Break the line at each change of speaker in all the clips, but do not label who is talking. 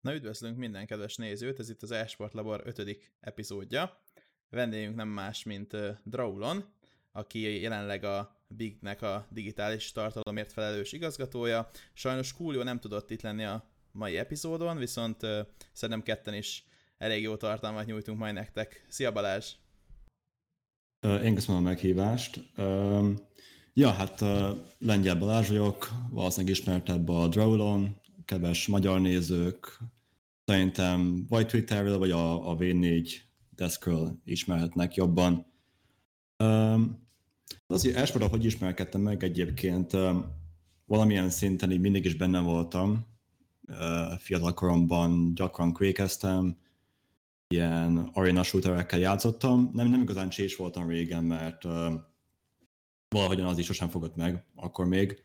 Na üdvözlünk minden kedves nézőt, ez itt az Esport Labor 5. epizódja. Vendégünk nem más, mint Draulon, aki jelenleg a Bignek a digitális tartalomért felelős igazgatója. Sajnos Coolio nem tudott itt lenni a mai epizódon, viszont szerintem ketten is elég jó tartalmat nyújtunk majd nektek. Szia Balázs!
Én köszönöm a meghívást. Ja, hát Lengyel Balázs vagyok, valószínűleg ismertebb a Drawlon, keves magyar nézők szerintem vagy Twitterről, vagy a, a V4 Deskről ismerhetnek jobban. Um, az, hogy Ashford, hogy ismerkedtem meg egyébként, um, valamilyen szinten így mindig is benne voltam. Uh, fiatal gyakran kvékeztem, ilyen arena shooterekkel játszottam. Nem, nem igazán csés voltam régen, mert uh, valahogyan az is sosem fogott meg, akkor még.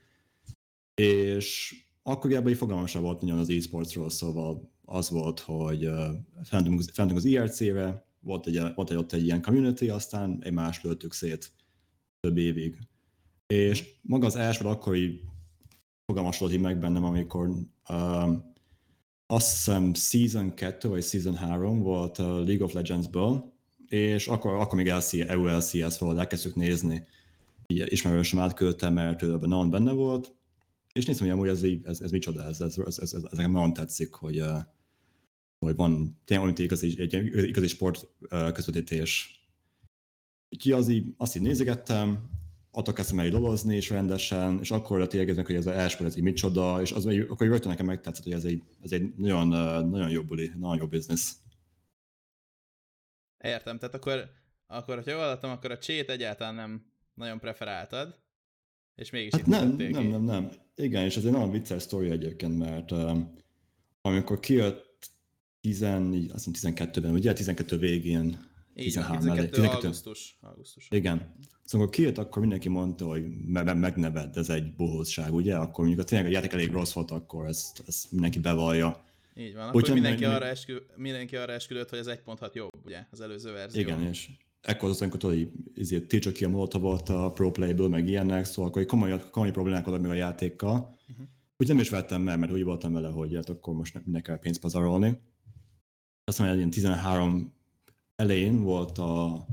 És akkor ebben egy fogalmam sem volt nagyon az e-sportsról, szóval az volt, hogy uh, fentünk az IRC-re, volt egy, volt egy, ott egy ilyen community, aztán egy más lőttük szét több évig. És maga az első akkor így fogalmasodott meg bennem, amikor uh, azt hiszem Season 2 vagy Season 3 volt a League of Legends-ből, és akkor, akkor még LC, EU LCS volt, elkezdtük nézni. Így ismerősöm átküldtem, mert ő ebben benne volt, és néztem, hogy amúgy ez, ez, ez micsoda, ez, ez, ez, ez, ez, ez nekem nagyon tetszik, hogy, uh, hogy van tényleg olyan igazi, egy igazi sport uh, közvetítés. Úgyhogy az így, azt így nézegettem, attól kezdtem el dolgozni és rendesen, és akkor lett érkeznek, hogy ez az első, ez így micsoda, és az, akkor rögtön nekem megtetszett, hogy ez egy, ez egy nagyon, uh, nagyon jó buli, nagyon jó biznisz.
Értem, tehát akkor, akkor hogyha jól hallottam, akkor a csét egyáltalán nem nagyon preferáltad, és mégis
hát nem, nem, nem, nem. Igen, és ez egy nagyon vicces sztori egyébként, mert um, amikor kijött 10, azt hiszem 12-ben, ugye 12 végén,
így 13 12, 12, augusztus, augusztus.
Igen. Szóval kijött, akkor mindenki mondta, hogy me- megneved, ez egy bohózság, ugye? Akkor mondjuk a tényleg a játék elég rossz volt, akkor ezt, ezt mindenki bevallja.
Így van, akkor mindenki, arra eskü, mindenki arra esküdött, hogy ez 1.6 jobb, ugye, az előző verzió.
Igen, és ekkor az, amikor tudod, így tiltsa ki a molotov a Pro Playből, meg ilyenek, szóval akkor komoly, komoly problémák voltak még a játékkal. Uh-huh. Úgy nem is vettem meg, mert úgy voltam vele, hogy hát akkor most ne kell pénzt pazarolni. Aztán egy ilyen 13 elején volt a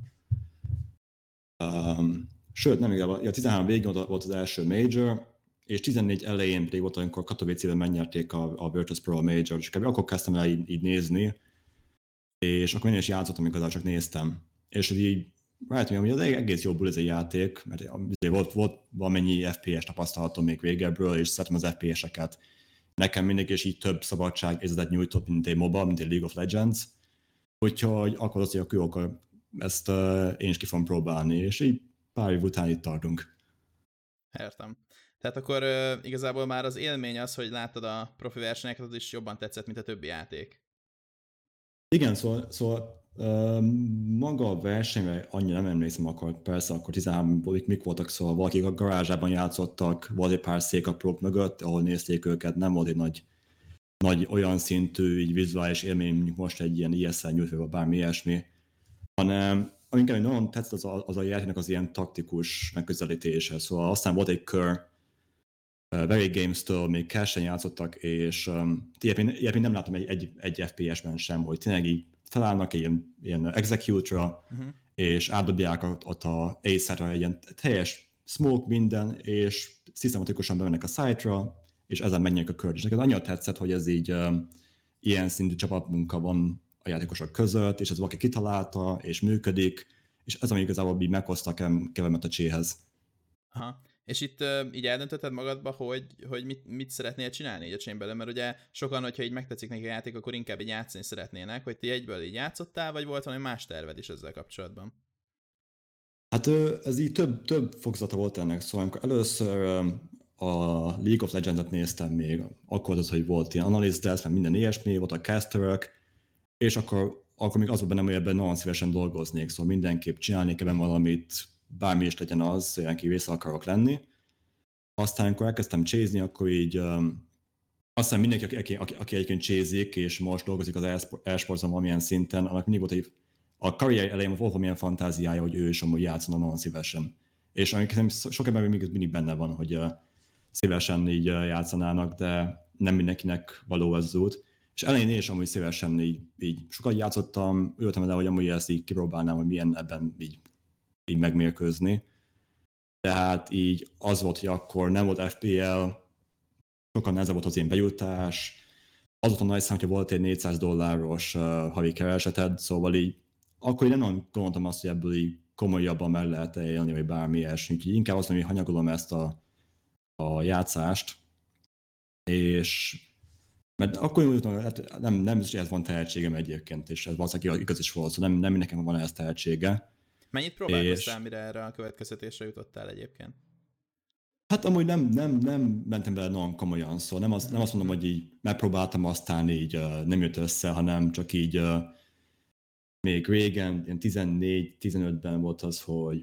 um, sőt, nem igaz, a 13 végén volt az első major, és 14 elején pedig volt, amikor Katowice-ben megnyerték a, a Virtus Pro Major, és akkor kezdtem el így, így nézni, és akkor én is játszottam, amikor csak néztem és hogy így rájöttem, hogy az egész jobbul ez egy játék, mert volt, volt valamennyi FPS tapasztalatom még végebbről, és szeretem az FPS-eket. Nekem mindig is így több szabadság érzetet nyújtott, mint egy MOBA, mint egy League of Legends. Úgyhogy akkor az, hogy akkor jó, akkor ezt uh, én is ki fogom próbálni, és így pár év után itt tartunk.
Értem. Tehát akkor uh, igazából már az élmény az, hogy láttad a profi versenyeket, az is jobban tetszett, mint a többi játék.
Igen, szóval, szóval maga a versenyre annyira nem emlékszem, akkor persze akkor 13 mik voltak, szóval valakik a garázsában játszottak, volt egy pár szék a prób mögött, ahol nézték őket, nem volt egy nagy, nagy olyan szintű így vizuális élmény, mondjuk most egy ilyen ISL nyújtva, vagy bármi ilyesmi, hanem aminek nagyon tetszett az a, az a játéknak az ilyen taktikus megközelítése. Szóval aztán volt egy kör, uh, Very Games-től még cash játszottak, és um, ilyet nem láttam egy, egy, egy FPS-ben sem, hogy tényleg így találnak egy ilyen, ilyen execute-ra, uh-huh. és átdobják ott a ace egy ilyen teljes smoke minden, és szisztematikusan bemennek a site-ra, és ezen menjenek a kört. És neked annyira tetszett, hogy ez így um, ilyen szintű csapatmunka van a játékosok között, és ez valaki kitalálta, és működik, és ez, ami igazából így meghozta kevemet a cséhez.
Aha. És itt uh, így eldöntötted magadba, hogy, hogy mit, mit szeretnél csinálni így a chain mert ugye sokan, hogyha így megtetszik neki a játék, akkor inkább így játszani szeretnének, hogy ti egyből így játszottál, vagy volt valami más terved is ezzel kapcsolatban?
Hát ez így több, több fogzata volt ennek, szóval amikor először a League of Legends-et néztem még, akkor az, hogy volt ilyen analyst meg minden ilyesmi, volt a casterök, és akkor, akkor még az volt bennem, hogy ebben nagyon szívesen dolgoznék, szóval mindenképp csinálnék ebben valamit, bármi is legyen az, olyan része akarok lenni. Aztán, amikor elkezdtem csézni, akkor így um, aztán mindenki, aki, aki, aki, egyébként csézik, és most dolgozik az esportzon valamilyen szinten, annak mindig volt egy a karrier elején volt valamilyen fantáziája, hogy ő is amúgy játszana nagyon szívesen. És amikor sok ember még mindig benne van, hogy uh, szívesen így uh, játszanának, de nem mindenkinek való az út. És elején én is amúgy szívesen így, így sokat játszottam, ültem el, hogy amúgy ezt így kipróbálnám, hogy milyen ebben így, így megmérkőzni. Tehát így az volt, hogy akkor nem volt FPL, sokan nehezebb volt az én bejutás, az volt a nagy szám, hogy volt egy 400 dolláros uh, havi kereseted, szóval így akkor én nem gondoltam azt, hogy ebből így komolyabban meg lehet élni, vagy bármi ilyesmi. Úgyhogy inkább azt mondom, hogy hanyagolom ezt a, a játszást, és mert akkor úgy hát nem, nem hogy ez van tehetségem egyébként, és ez valószínűleg igaz is volt, szóval nem, nem mindenkinek van ez tehetsége.
Mennyit próbálkoztál, és... mire erre a következtetésre jutottál egyébként?
Hát amúgy nem, nem, nem mentem bele nagyon komolyan, szóval nem, az, nem azt mondom, hogy így megpróbáltam, aztán így uh, nem jött össze, hanem csak így uh, még régen, ilyen 14-15-ben volt az, hogy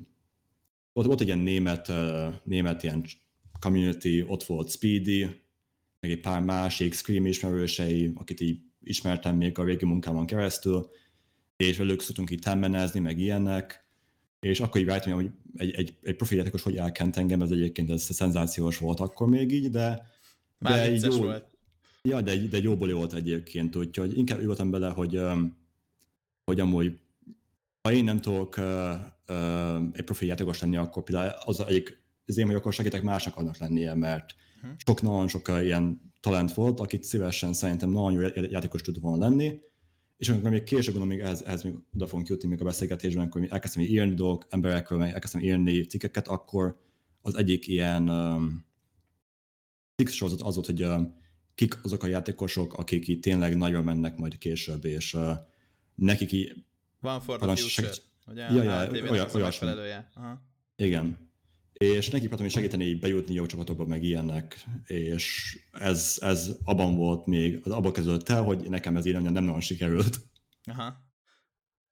volt, volt egy ilyen német, uh, német ilyen community, ott volt Speedy, meg egy pár másik Scream ismerősei, akit így ismertem még a régi munkámon keresztül, és velük szoktunk így temmenezni, meg ilyenek, és akkor így rájöttem, hogy egy, egy, egy profi játékos hogy elkent engem, ez egyébként ez szenzációs volt akkor még így, de,
Már de egy jó, volt.
Ja, de, de egy jó buli volt egyébként, úgyhogy inkább voltam bele, hogy, hogy amúgy ha én nem tudok uh, uh, egy profi játékos lenni, akkor például az egyik, az én vagyok, akkor segítek másnak annak lennie, mert uh-huh. sok nagyon sok ilyen talent volt, akit szívesen szerintem nagyon jó játékos tud volna lenni, és amikor még később gondolom, még ehhez, ehhez még oda fogunk jutni még a beszélgetésben, amikor elkezdtem írni dolgok emberekről, meg elkezdtem írni cikkeket, akkor az egyik ilyen um, cikk sorozat az volt, hogy um, kik azok a játékosok, akik így tényleg nagyon mennek majd később, és uh, nekik így...
Van for the future,
segít... ugye? Ja, ja, olyan,
olyasmi.
Igen. És neki próbáltam segíteni így bejutni jó csapatokba, meg ilyenek, és ez, ez abban volt még, az abban kezdődött el, hogy nekem ez így nem nagyon sikerült.
Aha.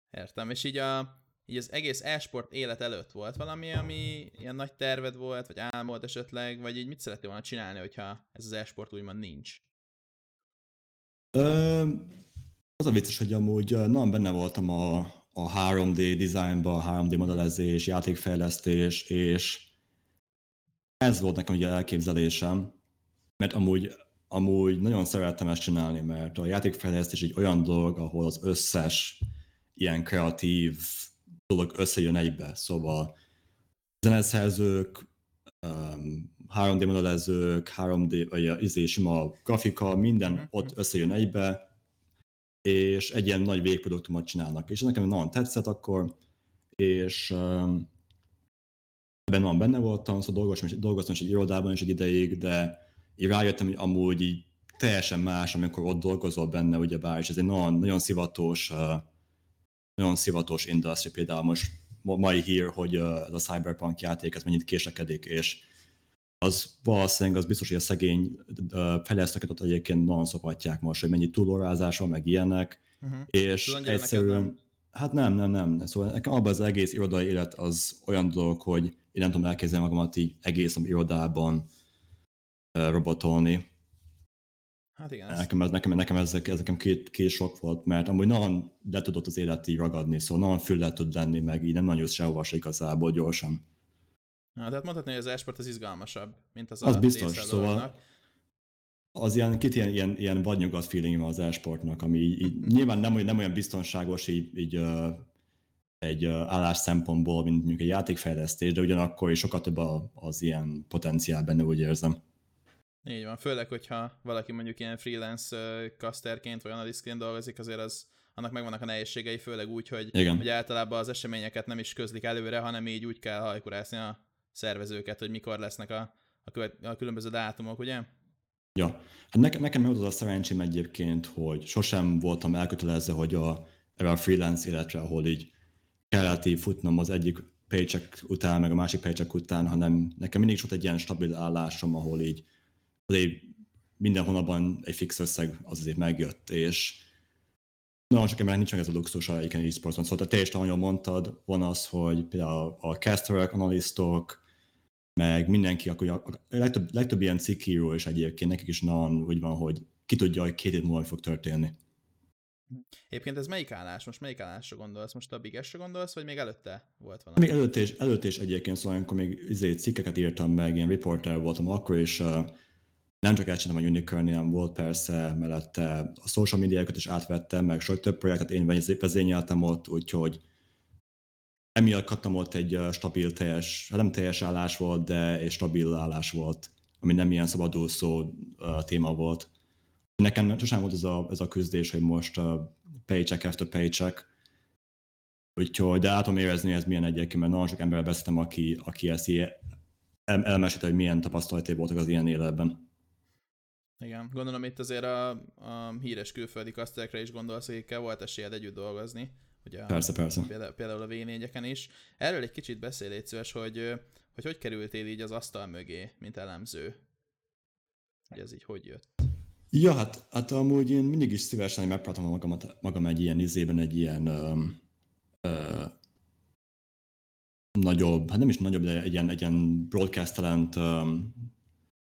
Értem, és így, a, így az egész e-sport élet előtt volt valami, ami ilyen nagy terved volt, vagy álmod esetleg, vagy így mit szerettél volna csinálni, hogyha ez az e-sport úgymond nincs?
Ö, az a vicces, hogy amúgy nagyon benne voltam a, a 3D designba, 3D modellezés, játékfejlesztés, és ez volt nekem ugye elképzelésem, mert amúgy, amúgy nagyon szerettem ezt csinálni, mert a játékfejlesztés egy olyan dolog, ahol az összes ilyen kreatív dolog összejön egybe. Szóval zeneszerzők, um, 3D modellezők, 3D, vagy izé, sima grafika, minden mm-hmm. ott összejön egybe, és egy ilyen nagy végproduktumot csinálnak. És nekem nagyon tetszett akkor, és um, ebben van benne voltam, szóval dolgoztam, dolgoztam is egy irodában is egy ideig, de így rájöttem, hogy amúgy így teljesen más, amikor ott dolgozol benne, ugyebár, és ez egy nagyon, nagyon szivatos, nagyon szivatos industry, például most mai hír, hogy ez a Cyberpunk játék, ez mennyit késlekedik, és az valószínűleg az biztos, hogy a szegény fejlesztőket ott egyébként nagyon szopatják most, hogy mennyi túlórázás van, meg ilyenek, uh-huh. és egyszerűen... Hát nem, nem, nem. Szóval nekem abban az egész irodai élet az olyan dolog, hogy én nem tudom elképzelni magamat így egész irodában robotolni.
Hát igen.
Nekem, ez, nekem, nekem ez, ez nekem két, két sok volt, mert amúgy nagyon le tudott az élet így ragadni, szóval nagyon fülle tud lenni, meg így nem nagyon jössz sehova se igazából gyorsan.
Na, tehát mondhatni, hogy az esport az izgalmasabb, mint az,
az biztos, szóval az ilyen, kit ilyen, ilyen, ilyen vadnyugat feeling az esportnak, ami így, így nyilván nem, nem olyan biztonságos így, így egy állás szempontból, mint mondjuk egy játékfejlesztés, de ugyanakkor is sokkal több az ilyen potenciál benne, úgy érzem.
Így van, főleg, hogyha valaki mondjuk ilyen freelance casterként vagy analysztként dolgozik, azért az, annak megvannak a nehézségei, főleg úgy, hogy,
Igen.
hogy általában az eseményeket nem is közlik előre, hanem így úgy kell hajkurászni a szervezőket, hogy mikor lesznek a, a, követ, a különböző dátumok, ugye?
Ja, hát nekem, nekem az a szerencsém egyébként, hogy sosem voltam elkötelezve, hogy a, erre a freelance életre, ahol így kellett így futnom az egyik paycheck után, meg a másik paycheck után, hanem nekem mindig is volt egy ilyen stabil állásom, ahol így azért minden hónapban egy fix összeg az azért megjött, és nagyon sok embernek nincs meg ez a luxus a e-sportban. Szóval te teljesen, ahogy mondtad, van az, hogy például a casterek, analisztok, meg mindenki, akkor a legtöbb, legtöbb ilyen cikkíró is egyébként, nekik is nagyon úgy van, hogy ki tudja, hogy két év múlva fog történni.
Egyébként ez melyik állás? Most melyik állásra gondolsz? Most a bigesre gondolsz, vagy még előtte volt valami?
Még előtte is, előtte is egyébként, szóval amikor még izé, cikkeket írtam meg, ilyen reporter voltam akkor, és uh, nem csak egy a unicorn volt persze, mellette a social médiákat is átvettem, meg sok több projektet én vezényeltem ott, úgyhogy emiatt kaptam ott egy stabil teljes, hát nem teljes állás volt, de egy stabil állás volt, ami nem ilyen szabadúszó uh, téma volt. Nekem sosem volt ez a, ez a küzdés, hogy most uh, paycheck after paycheck, úgyhogy de át tudom érezni, ez milyen egyébként, mert nagyon sok emberrel beszéltem, aki, aki ezt el, elmesélte, hogy milyen tapasztalatai voltak az ilyen életben.
Igen, gondolom itt azért a, a híres külföldi kasztelekre is gondolsz, akikkel volt esélyed együtt dolgozni.
Ugye persze, persze.
Például, például a v is. Erről egy kicsit beszél légy szíves, hogy, hogy hogy kerültél így az asztal mögé, mint elemző. Hogy ez így hogy jött?
Ja, hát, hát amúgy én mindig is szívesen megpróbáltam magamat, magam egy ilyen izében, egy ilyen um, uh, nagyobb, hát nem is nagyobb, de egy ilyen, egy ilyen broadcast talent um,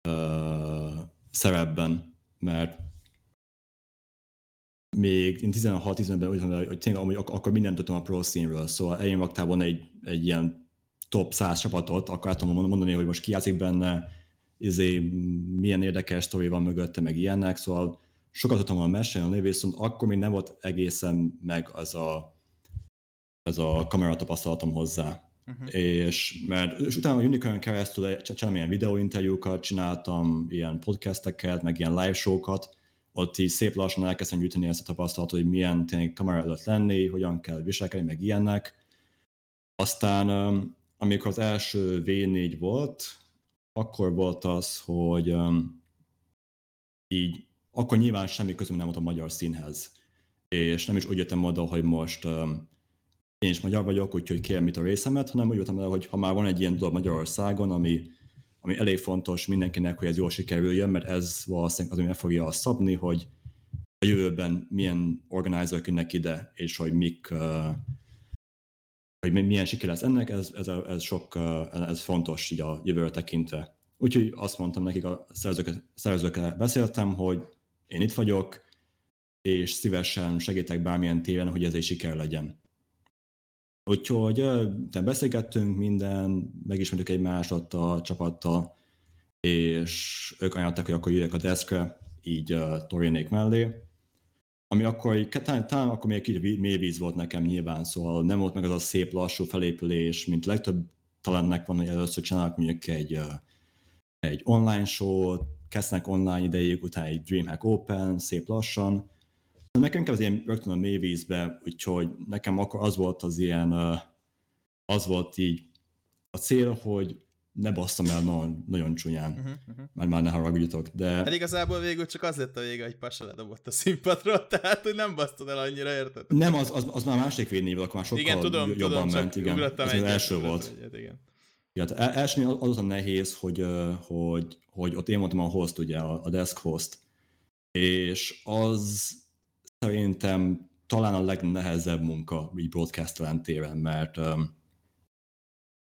uh, szerepben, mert még én 16-15-ben úgy mondom, hogy tényleg amúgy ak- akkor mindent tudtam a pro színről, szóval eljön vaktában egy, egy ilyen top 100 csapatot, akkor tudom mondani, hogy most ki játszik benne, izé, milyen érdekes sztori van mögötte, meg ilyenek, szóval sokat tudtam volna mesélni, viszont akkor még nem volt egészen meg az a, az a kamera tapasztalatom hozzá. Uh-huh. És, mert, és utána a Unicorn keresztül csináltam ilyen videóinterjúkat, csináltam ilyen podcasteket, meg ilyen live show-kat, ott így szép lassan elkezdtem gyűjteni ezt a tapasztalatot, hogy milyen tényleg kamera előtt lenni, hogyan kell viselkedni, meg ilyenek. Aztán amikor az első V4 volt, akkor volt az, hogy így, akkor nyilván semmi közöm nem volt a magyar színhez. És nem is úgy jöttem oda, hogy most én is magyar vagyok, úgyhogy kérem itt a részemet, hanem úgy voltam el, hogy ha már van egy ilyen dolog Magyarországon, ami, ami elég fontos mindenkinek, hogy ez jól sikerüljön, mert ez valószínűleg az, ami meg fogja azt szabni, hogy a jövőben milyen organizerok jönnek ide, és hogy mik, uh, hogy milyen siker lesz ennek, ez, ez, ez, sok, ez fontos így a jövőre tekintve. Úgyhogy azt mondtam nekik, a szerzőkkel beszéltem, hogy én itt vagyok, és szívesen segítek bármilyen téren, hogy ez egy siker legyen. Úgyhogy te beszélgettünk minden, megismertük egymást ott a csapattal, és ők ajánlották, hogy akkor jöjjek a deszkre, így uh, Torinék mellé. Ami akkor, talán, talán akkor még kicsit mély víz volt nekem nyilván, szóval nem volt meg az a szép lassú felépülés, mint legtöbb talentnek van, hogy először csinálnak mondjuk egy, egy online show kezdnek online idejéig, utána egy Dreamhack Open, szép lassan, Nekem inkább az ilyen rögtön a mély vízbe, úgyhogy nekem akkor az volt az ilyen, az volt így a cél, hogy ne basszam el nagyon, nagyon csúnyán, uh-huh, uh-huh. mert már ne haragudjatok, de...
Hát igazából végül csak az lett a vége, hogy Pasa ledobott a színpadról, tehát hogy nem basztod el annyira, érted?
Nem, az, az, az már másik védnév, akkor már sokkal igen, tudom, jobban tudom, ment, igen. Ez az első volt. Egyet, igen. Ja, hát első az az a nehéz, hogy, hogy, hogy ott én mondtam a host, ugye, a desk host, és az szerintem talán a legnehezebb munka így broadcast téren, mert um,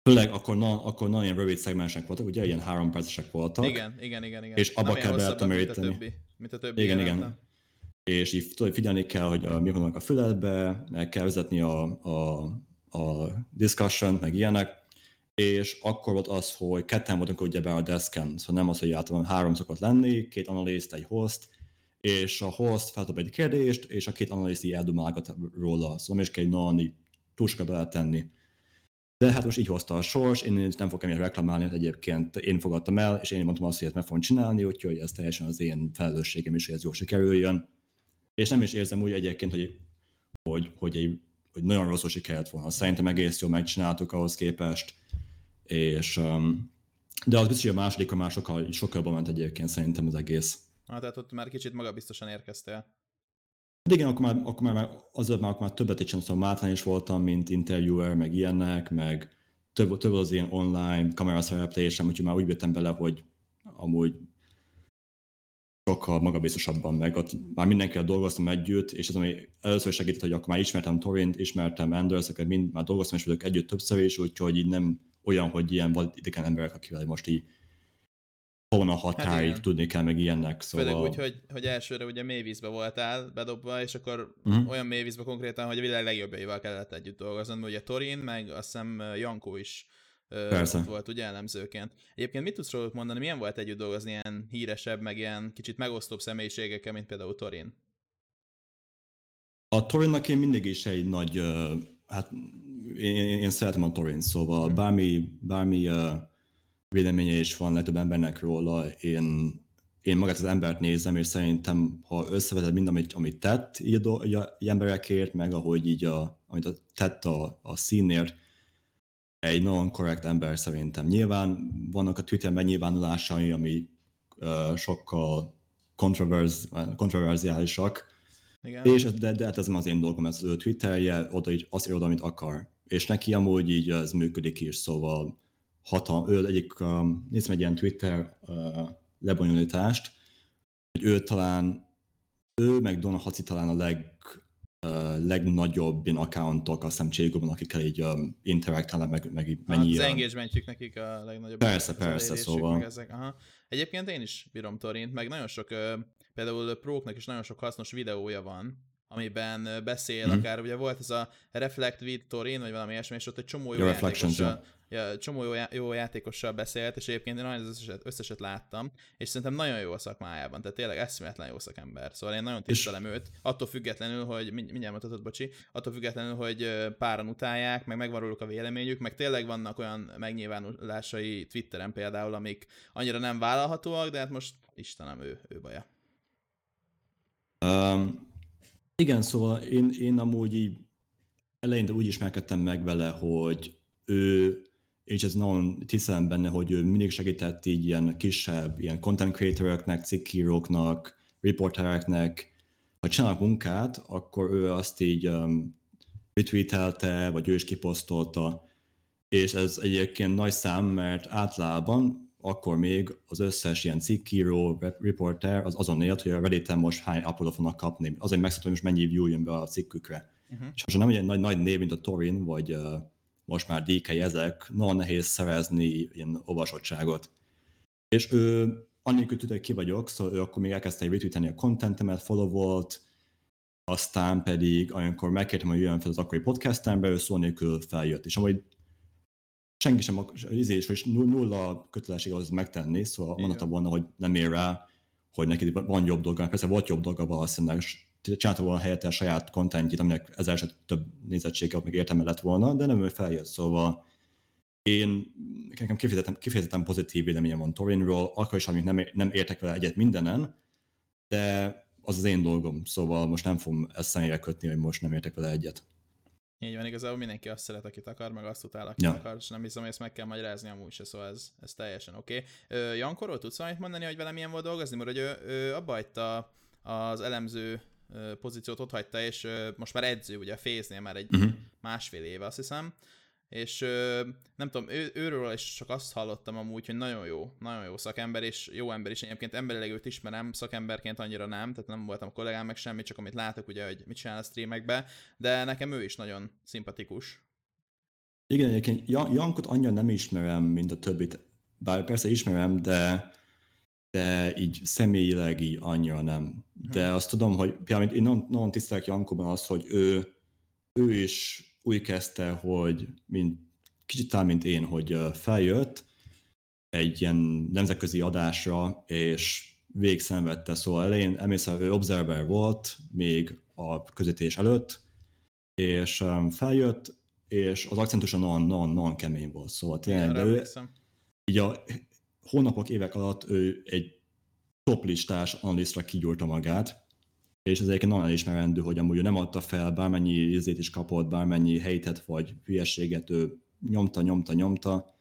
főleg akkor, na, akkor nagyon rövid szegmensek voltak, ugye ilyen három percesek voltak.
Igen, igen, igen. igen.
És abba kell
beletömöríteni. Mint, mint a többi.
Igen, igen. És így tudod, figyelni kell, hogy mi vannak a füledbe, meg kell vezetni a, a, a discussion, meg ilyenek, és akkor volt az, hogy ketten voltunk ugye be a desken, szóval nem az, hogy általában három szokott lenni, két analyst, egy host, és a host feldob egy kérdést, és a két analiszt így eldumálgat róla, szóval nem is kell egy nagyon túl sokat beletenni. De hát most így hozta a sors, én nem fogok emiatt reklamálni, hogy egyébként én fogadtam el, és én mondtam azt, hogy ezt meg fogom csinálni, úgyhogy ez teljesen az én felelősségem is, hogy ez jól sikerüljön. És nem is érzem úgy egyébként, hogy, hogy, hogy, egy, hogy nagyon rosszul sikerült volna. Szerintem egész jól megcsináltuk ahhoz képest, és um, de az biztos, hogy a második, a már sokkal, sokkal ment egyébként szerintem az egész.
Ah, tehát ott már kicsit magabiztosan érkeztél.
Hát igen, akkor már, akkor már azért már, akkor már többet is szóval Mátán is voltam, mint interviewer, meg ilyenek, meg több, több az ilyen online kameraszereplésem, úgyhogy már úgy jöttem bele, hogy amúgy sokkal magabiztosabban, meg. Ott már mindenkivel dolgoztam együtt, és az, ami először segített, hogy akkor már ismertem Torint, ismertem Anders, mind már dolgoztam és vagyok együtt többször is, úgyhogy így nem olyan, hogy ilyen idegen emberek, akivel most így hon a határig hát tudni kell, meg ilyennek.
Szóval... Főleg úgy, hogy, hogy elsőre ugye mélyvízbe voltál bedobva, és akkor uh-huh. olyan mélyvízbe konkrétan, hogy a világ legjobbjaival kellett együtt dolgozni, ugye Torin, meg azt hiszem Jankó is
Persze.
volt ugye elemzőként. Egyébként mit tudsz róluk mondani, milyen volt együtt dolgozni ilyen híresebb, meg ilyen kicsit megosztóbb személyiségekkel, mint például Torin?
A Torinnak én mindig is egy nagy, hát én, én szeretem a Torin, szóval hmm. bármi, bármi véleménye is van legtöbb embernek róla, én, én magát az embert nézem, és szerintem, ha összeveted mind, amit, amit tett így a, így a emberekért, meg ahogy így a, amit a, tett a, a színért, egy nagyon korrekt ember szerintem. Nyilván vannak a Twitter megnyilvánulásai, ami uh, sokkal kontroverz, kontroverziálisak, Igen. és de, de hát ez nem az én dolgom, ez az ő Twitterje, oda így azt ír oda, amit akar. És neki amúgy így ez működik is, szóval hatal, ő egyik, nézd egy ilyen Twitter lebonyolítást, hogy ő talán, ő meg Donna Haci talán a leg, legnagyobb ilyen accountok, azt hiszem Cségóban, akikkel így um, interaktálnak, meg, meg mennyi...
Hát az engagementjük nekik a legnagyobb.
Persze, persze, szóval.
Ezek. Aha. Egyébként én is bírom Torint, meg nagyon sok, például Próknak is nagyon sok hasznos videója van, amiben beszél, mm-hmm. akár ugye volt ez a Reflect with Torin, vagy valami ilyesmi, és ott egy csomó jó játékossal, ja, csomó jó, já, jó játékossal beszélt, és egyébként én nagyon az összeset, összeset láttam, és szerintem nagyon jó a szakmájában, tehát tényleg eszméletlen jó szakember. Szóval én nagyon tisztelem és... őt, attól függetlenül, hogy mindjárt mutatod, bocsi, attól függetlenül, hogy páran utálják, meg megvan a véleményük, meg tényleg vannak olyan megnyilvánulásai Twitteren például, amik annyira nem vállalhatóak, de hát most Istenem, ő, ő baja.
Um, igen, szóval én, én amúgy így eleinte úgy ismerkedtem meg vele, hogy ő, és ez nagyon tisztelem benne, hogy ő mindig segített így ilyen kisebb, ilyen content creatoroknak, cikkíróknak, riportereknek, ha csinálnak munkát, akkor ő azt így um, retweetelte, vagy ő is kiposztolta, és ez egyébként nagy szám, mert általában akkor még az összes ilyen cikkíró, reporter az azon élt, hogy a reddit most hány uploadot fognak kapni. Azért megszoktam, hogy most mennyi view jön be a cikkükre. Uh-huh. És most nem egy nagy, nagy név, mint a Torin, vagy uh, most már DK ezek, nagyon nehéz szerezni ilyen olvasottságot. És ő annélkül tudja, hogy ki vagyok, szóval ő akkor még elkezdte retweetelni a contentemet, follow volt, aztán pedig, amikor megkértem, hogy jöjjön fel az akkori podcastembe, ő szó nélkül feljött. És amúgy senki sem izés, hogy nulla kötelesség az megtenni, szóval mondhatta volna, hogy nem ér rá, hogy neki van jobb dolga. Persze volt jobb dolga valószínűleg, csinálta volna helyette a saját kontentjét, aminek ezer eset több nézettsége még értelme lett volna, de nem ő feljött, szóval én nekem kifejezetten, kifejezetten pozitív véleményem van Torinról, akkor is, amíg nem, nem értek vele egyet mindenen, de az az én dolgom, szóval most nem fogom ezt személyre kötni, hogy most nem értek vele egyet.
Így van, igazából mindenki azt szeret, akit akar, meg azt utál, akit ja. akar, és nem hiszem, hogy ezt meg kell magyarázni amúgy se, szóval ez, ez teljesen oké. Okay. Jankorról tudsz valamit mondani, hogy vele milyen volt dolgozni? Mert hogy ő, ő abba hagyta az elemző pozíciót, ott hagyta, és most már edző, ugye a Féznél már egy uh-huh. másfél éve, azt hiszem, és nem tudom, ő, őről is csak azt hallottam amúgy, hogy nagyon jó, nagyon jó szakember, és jó ember is, egyébként emberileg őt ismerem, szakemberként annyira nem, tehát nem voltam kollégám meg semmi, csak amit látok ugye, hogy mit csinál a streamekbe, de nekem ő is nagyon szimpatikus.
Igen, egyébként Jankot annyira nem ismerem, mint a többit, bár persze ismerem, de de így személyileg így annyira nem. De hmm. azt tudom, hogy például én nagyon, nagyon tisztelek Jankóban az, hogy ő, ő is úgy kezdte, hogy mint, kicsit talán, mint én, hogy feljött egy ilyen nemzetközi adásra, és végigszenvedte, szóval elején emlékszem, ő observer volt, még a közítés előtt, és feljött, és az akcentusa nagyon, nagyon, nagyon kemény volt, szóval tényleg, de ő, így a hónapok, évek alatt ő egy toplistás analisztra kigyúrta magát, és ez egyébként nagyon elismerendő, hogy amúgy ő nem adta fel, bármennyi ízét is kapott, bármennyi helytet vagy hülyeséget, ő nyomta, nyomta, nyomta,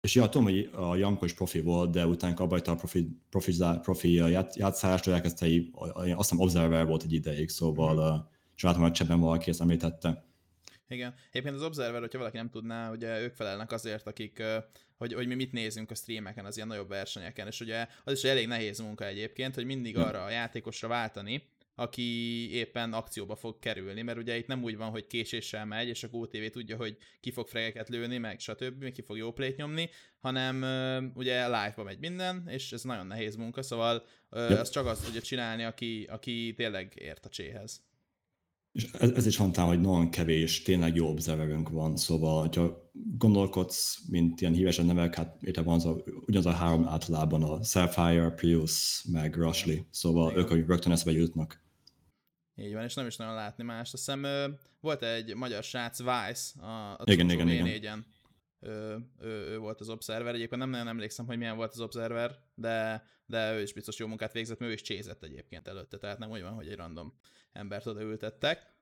és ja, tudom, hogy a Janko is profi volt, de utána abba a profi, profi, profi játszást, elkezdte, azt hiszem Observer volt egy ideig, szóval uh, és látom, hogy csebben valaki ezt említette.
Igen. Egyébként az Observer, hogyha valaki nem tudná, ugye ők felelnek azért, akik, hogy, hogy mi mit nézünk a streameken, az ilyen nagyobb versenyeken, és ugye az is elég nehéz munka egyébként, hogy mindig arra a játékosra váltani, aki éppen akcióba fog kerülni, mert ugye itt nem úgy van, hogy késéssel megy, és a GoTV tudja, hogy ki fog fregeket lőni, meg stb., ki fog jó plét nyomni, hanem ugye live-ba megy minden, és ez nagyon nehéz munka, szóval ja. az csak azt tudja csinálni, aki, aki tényleg ért a cséhez.
És ez, ez is mondtam, hogy nagyon kevés, tényleg jó observerünk van, szóval, ha gondolkodsz, mint ilyen hívesen nevek, hát érte van az a, ugyanaz a három általában a Sapphire, Prius, meg Rushley, szóval Igen. ők, akik rögtön eszbe jutnak.
Így van, és nem is nagyon látni más. Azt hiszem volt egy magyar srác, Vice, a, a
igen, igen, igen.
Ő, ő, ő, volt az Observer. Egyébként nem nagyon emlékszem, hogy milyen volt az Observer, de, de ő is biztos jó munkát végzett, mert ő is csézett egyébként előtte, tehát nem úgy van, hogy egy random embert odaültettek.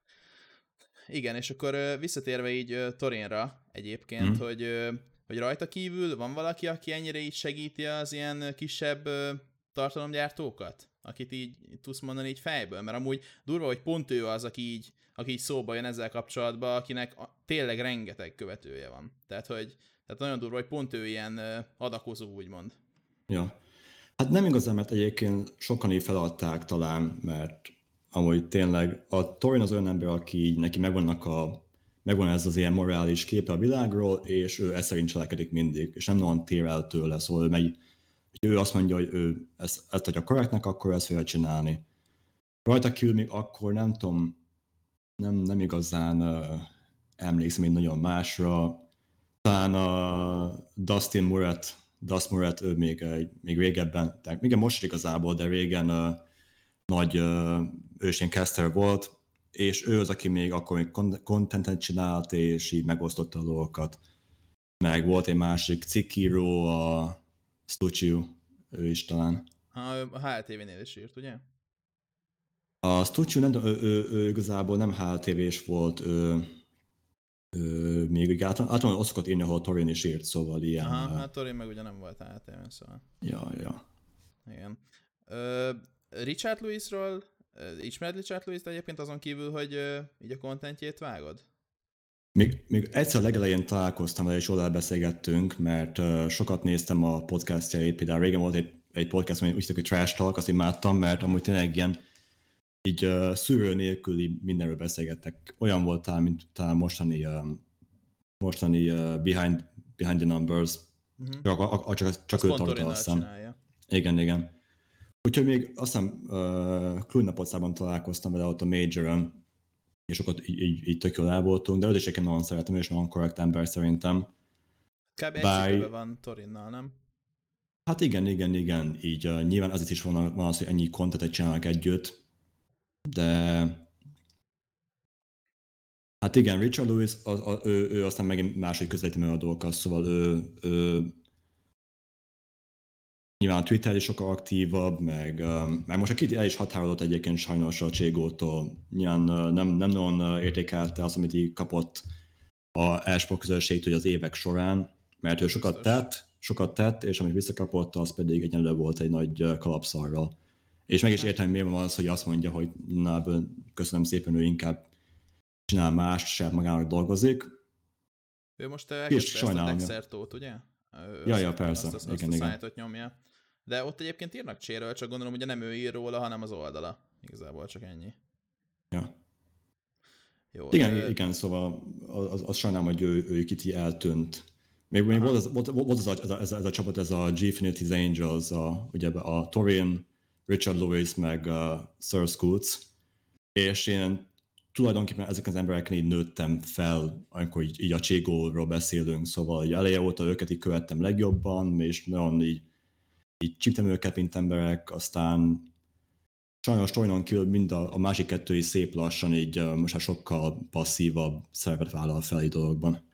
Igen, és akkor visszatérve így Torinra egyébként, mm. hogy, hogy rajta kívül van valaki, aki ennyire így segíti az ilyen kisebb tartalomgyártókat? Akit így tudsz mondani így fejből? Mert amúgy durva, hogy pont ő az, aki így, aki így szóba jön ezzel kapcsolatban, akinek a, tényleg rengeteg követője van. Tehát, hogy tehát nagyon durva, hogy pont ő ilyen adakozó, úgymond.
Ja. Hát nem igazán, mert egyébként sokan így feladták talán, mert amúgy tényleg a Torin az olyan ember, aki így, neki megvannak a, megvan ez az ilyen morális képe a világról, és ő ezt szerint cselekedik mindig, és nem nagyon tér el tőle, szóval ő, megy, ő azt mondja, hogy ő ezt, ezt adja korrektnek, akkor ezt fogja csinálni. Rajta kívül még akkor nem tudom, nem, nem igazán uh, emlékszem én nagyon másra. Talán a Dustin Murat, Dust Murat, ő még, még régebben, tehát még most igazából, de régen uh, nagy uh, ősén caster volt, és ő az, aki még akkor még contentet csinált, és így megosztotta a dolgokat. Meg volt egy másik cikkíró, a Stuccio, ő is talán.
Ha, a HLTV-nél is írt, ugye?
A Stuccio nem, ő, ő, ő, igazából nem HLTV-s volt, ő, ő, még általában, általában azt szokott írni, ahol Torin is írt, szóval ilyen...
Aha, hát Torin meg ugye nem volt HLTV, szóval...
Ja, ja.
Igen. Ö, Richard Lewisról ismered Richard Lewis egyébként azon kívül, hogy így a kontentjét vágod?
Még, még egyszer legelején találkoztam vele, és oda beszélgettünk, mert uh, sokat néztem a podcastjait, például régen volt egy, egy podcast, ami úgy hogy Trash Talk, azt imádtam, mert amúgy tényleg ilyen így uh, szűrő nélküli mindenről beszélgettek. Olyan volt talán, mint talán mostani, uh, mostani uh, behind, behind the Numbers, uh-huh. csak, a, a, csak, csak ő tartta azt Igen, igen. Úgyhogy még azt hiszem uh, Cluj találkoztam vele ott a major és akkor így, így, így tök jól el voltunk, de őt is nagyon szeretem, és nagyon korrekt ember szerintem.
Kb. Bár... van Torinnal, nem?
Hát igen, igen, igen, így uh, nyilván azért is van, van az, hogy ennyi kontentet csinálnak együtt, de hát igen, Richard Lewis, az, az, ő, ő aztán megint másik közvetlenül a dolgokat, szóval ő, ő Nyilván a Twitter is sokkal aktívabb, meg, meg most a Kitty el is határolott egyébként sajnos a Cségótól. Nyilván nem, nem nagyon értékelte azt, amit így kapott a Esport közösségtől az évek során, mert ő sokat tett, sokat tett, és amit visszakapott, az pedig egyenlő volt egy nagy kalapszarral. És meg is hát. értem, miért van az, hogy azt mondja, hogy na, köszönöm szépen, ő inkább csinál más, saját magának dolgozik.
Ő most elkezdte ezt a Dexertót, ugye?
Ja, ja, persze. Azt,
azt, igen, azt igen. a nyomja. De ott egyébként írnak cséről, csak gondolom, hogy nem ő ír róla, hanem az oldala. Igazából csak ennyi.
Ja. Jó, igen, de... igen, szóval az, az sajnálom, hogy ő, ő kicsi eltűnt. Még, még volt, az, volt, volt az a, ez, a, ez, a, ez a csapat, ez a G-Finity's Angels, a, ugye a Torin, Richard Lewis, meg uh, Sir Scoots, és én tulajdonképpen ezek az embereknél nőttem fel, amikor így, így a Cségóról beszélünk, szóval így eleje óta őket így követtem legjobban, és nagyon így így csíptem őket, mint emberek, aztán sajnos Tojnon kívül mind a, a másik kettő is szép lassan, így most már sokkal passzívabb szerepet vállal fel egy dologban.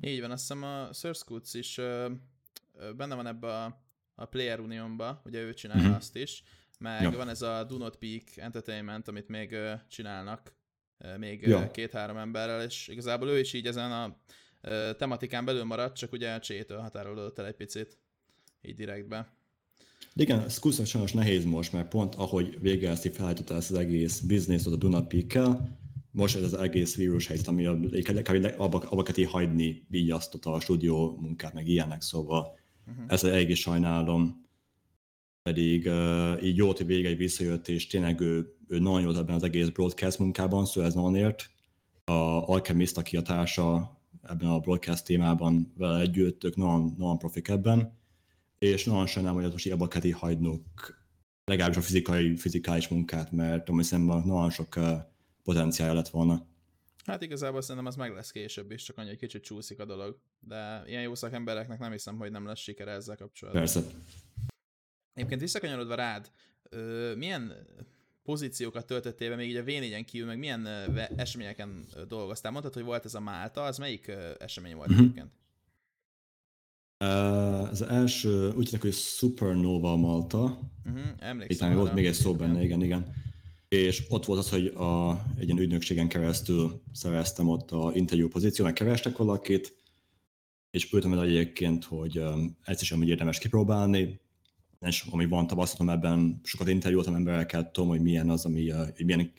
Így van, azt hiszem a Scoots is uh, benne van ebbe a, a Player Unionba, ugye ő csinálja mm-hmm. azt is, meg ja. van ez a Do Not Peak Entertainment, amit még uh, csinálnak, még ja. két-három emberrel, és igazából ő is így ezen a tematikán belül maradt, csak ugye a csétől határolódott el egy picit, így direktbe.
Igen, Skusa sajnos nehéz most, mert pont ahogy végezti felállította ezt az egész bizniszt a Dunapikkel, most ez az egész vírus helyzet, ami abba, abba kell hagyni így azt a stúdió munkát, meg ilyenek, szóval uh-huh. ezt elég is sajnálom. Pedig uh, így jó, hogy végig visszajött, és tényleg ő, ő nagyon jó ebben az egész broadcast munkában, szóval ez nagyon ért. A Alchemist, aki a társa ebben a broadcast témában vele együtt, ők nagyon, nagyon profik ebben és nagyon sajnálom, hogy most abba kell hagynunk legalábbis a fizikai, fizikális munkát, mert amúgy szemben nagyon sok potenciálja lett volna.
Hát igazából szerintem az meg lesz később is, csak annyi, hogy kicsit csúszik a dolog. De ilyen jó szakembereknek nem hiszem, hogy nem lesz sikere ezzel kapcsolatban.
Persze.
Egyébként visszakanyarodva rád, ö, milyen pozíciókat töltöttél be még így a v kívül, meg milyen eseményeken dolgoztál? Mondtad, hogy volt ez a Málta, az melyik esemény volt uh-huh. egyébként?
Uh, az első, úgy tudják, hogy Supernova Malta.
Uh-huh, emlékszem.
Itt volt még egy szó benne, igen, igen. És ott volt az, hogy a, egy ilyen ügynökségen keresztül szereztem ott a interjú pozíciót, kerestek valakit, és ültem el egyébként, hogy um, ezt is amúgy érdemes kipróbálni, és ami van tapasztalatom ebben, sokat interjúoltam emberekkel, tudom, hogy milyen az, ami, uh, milyen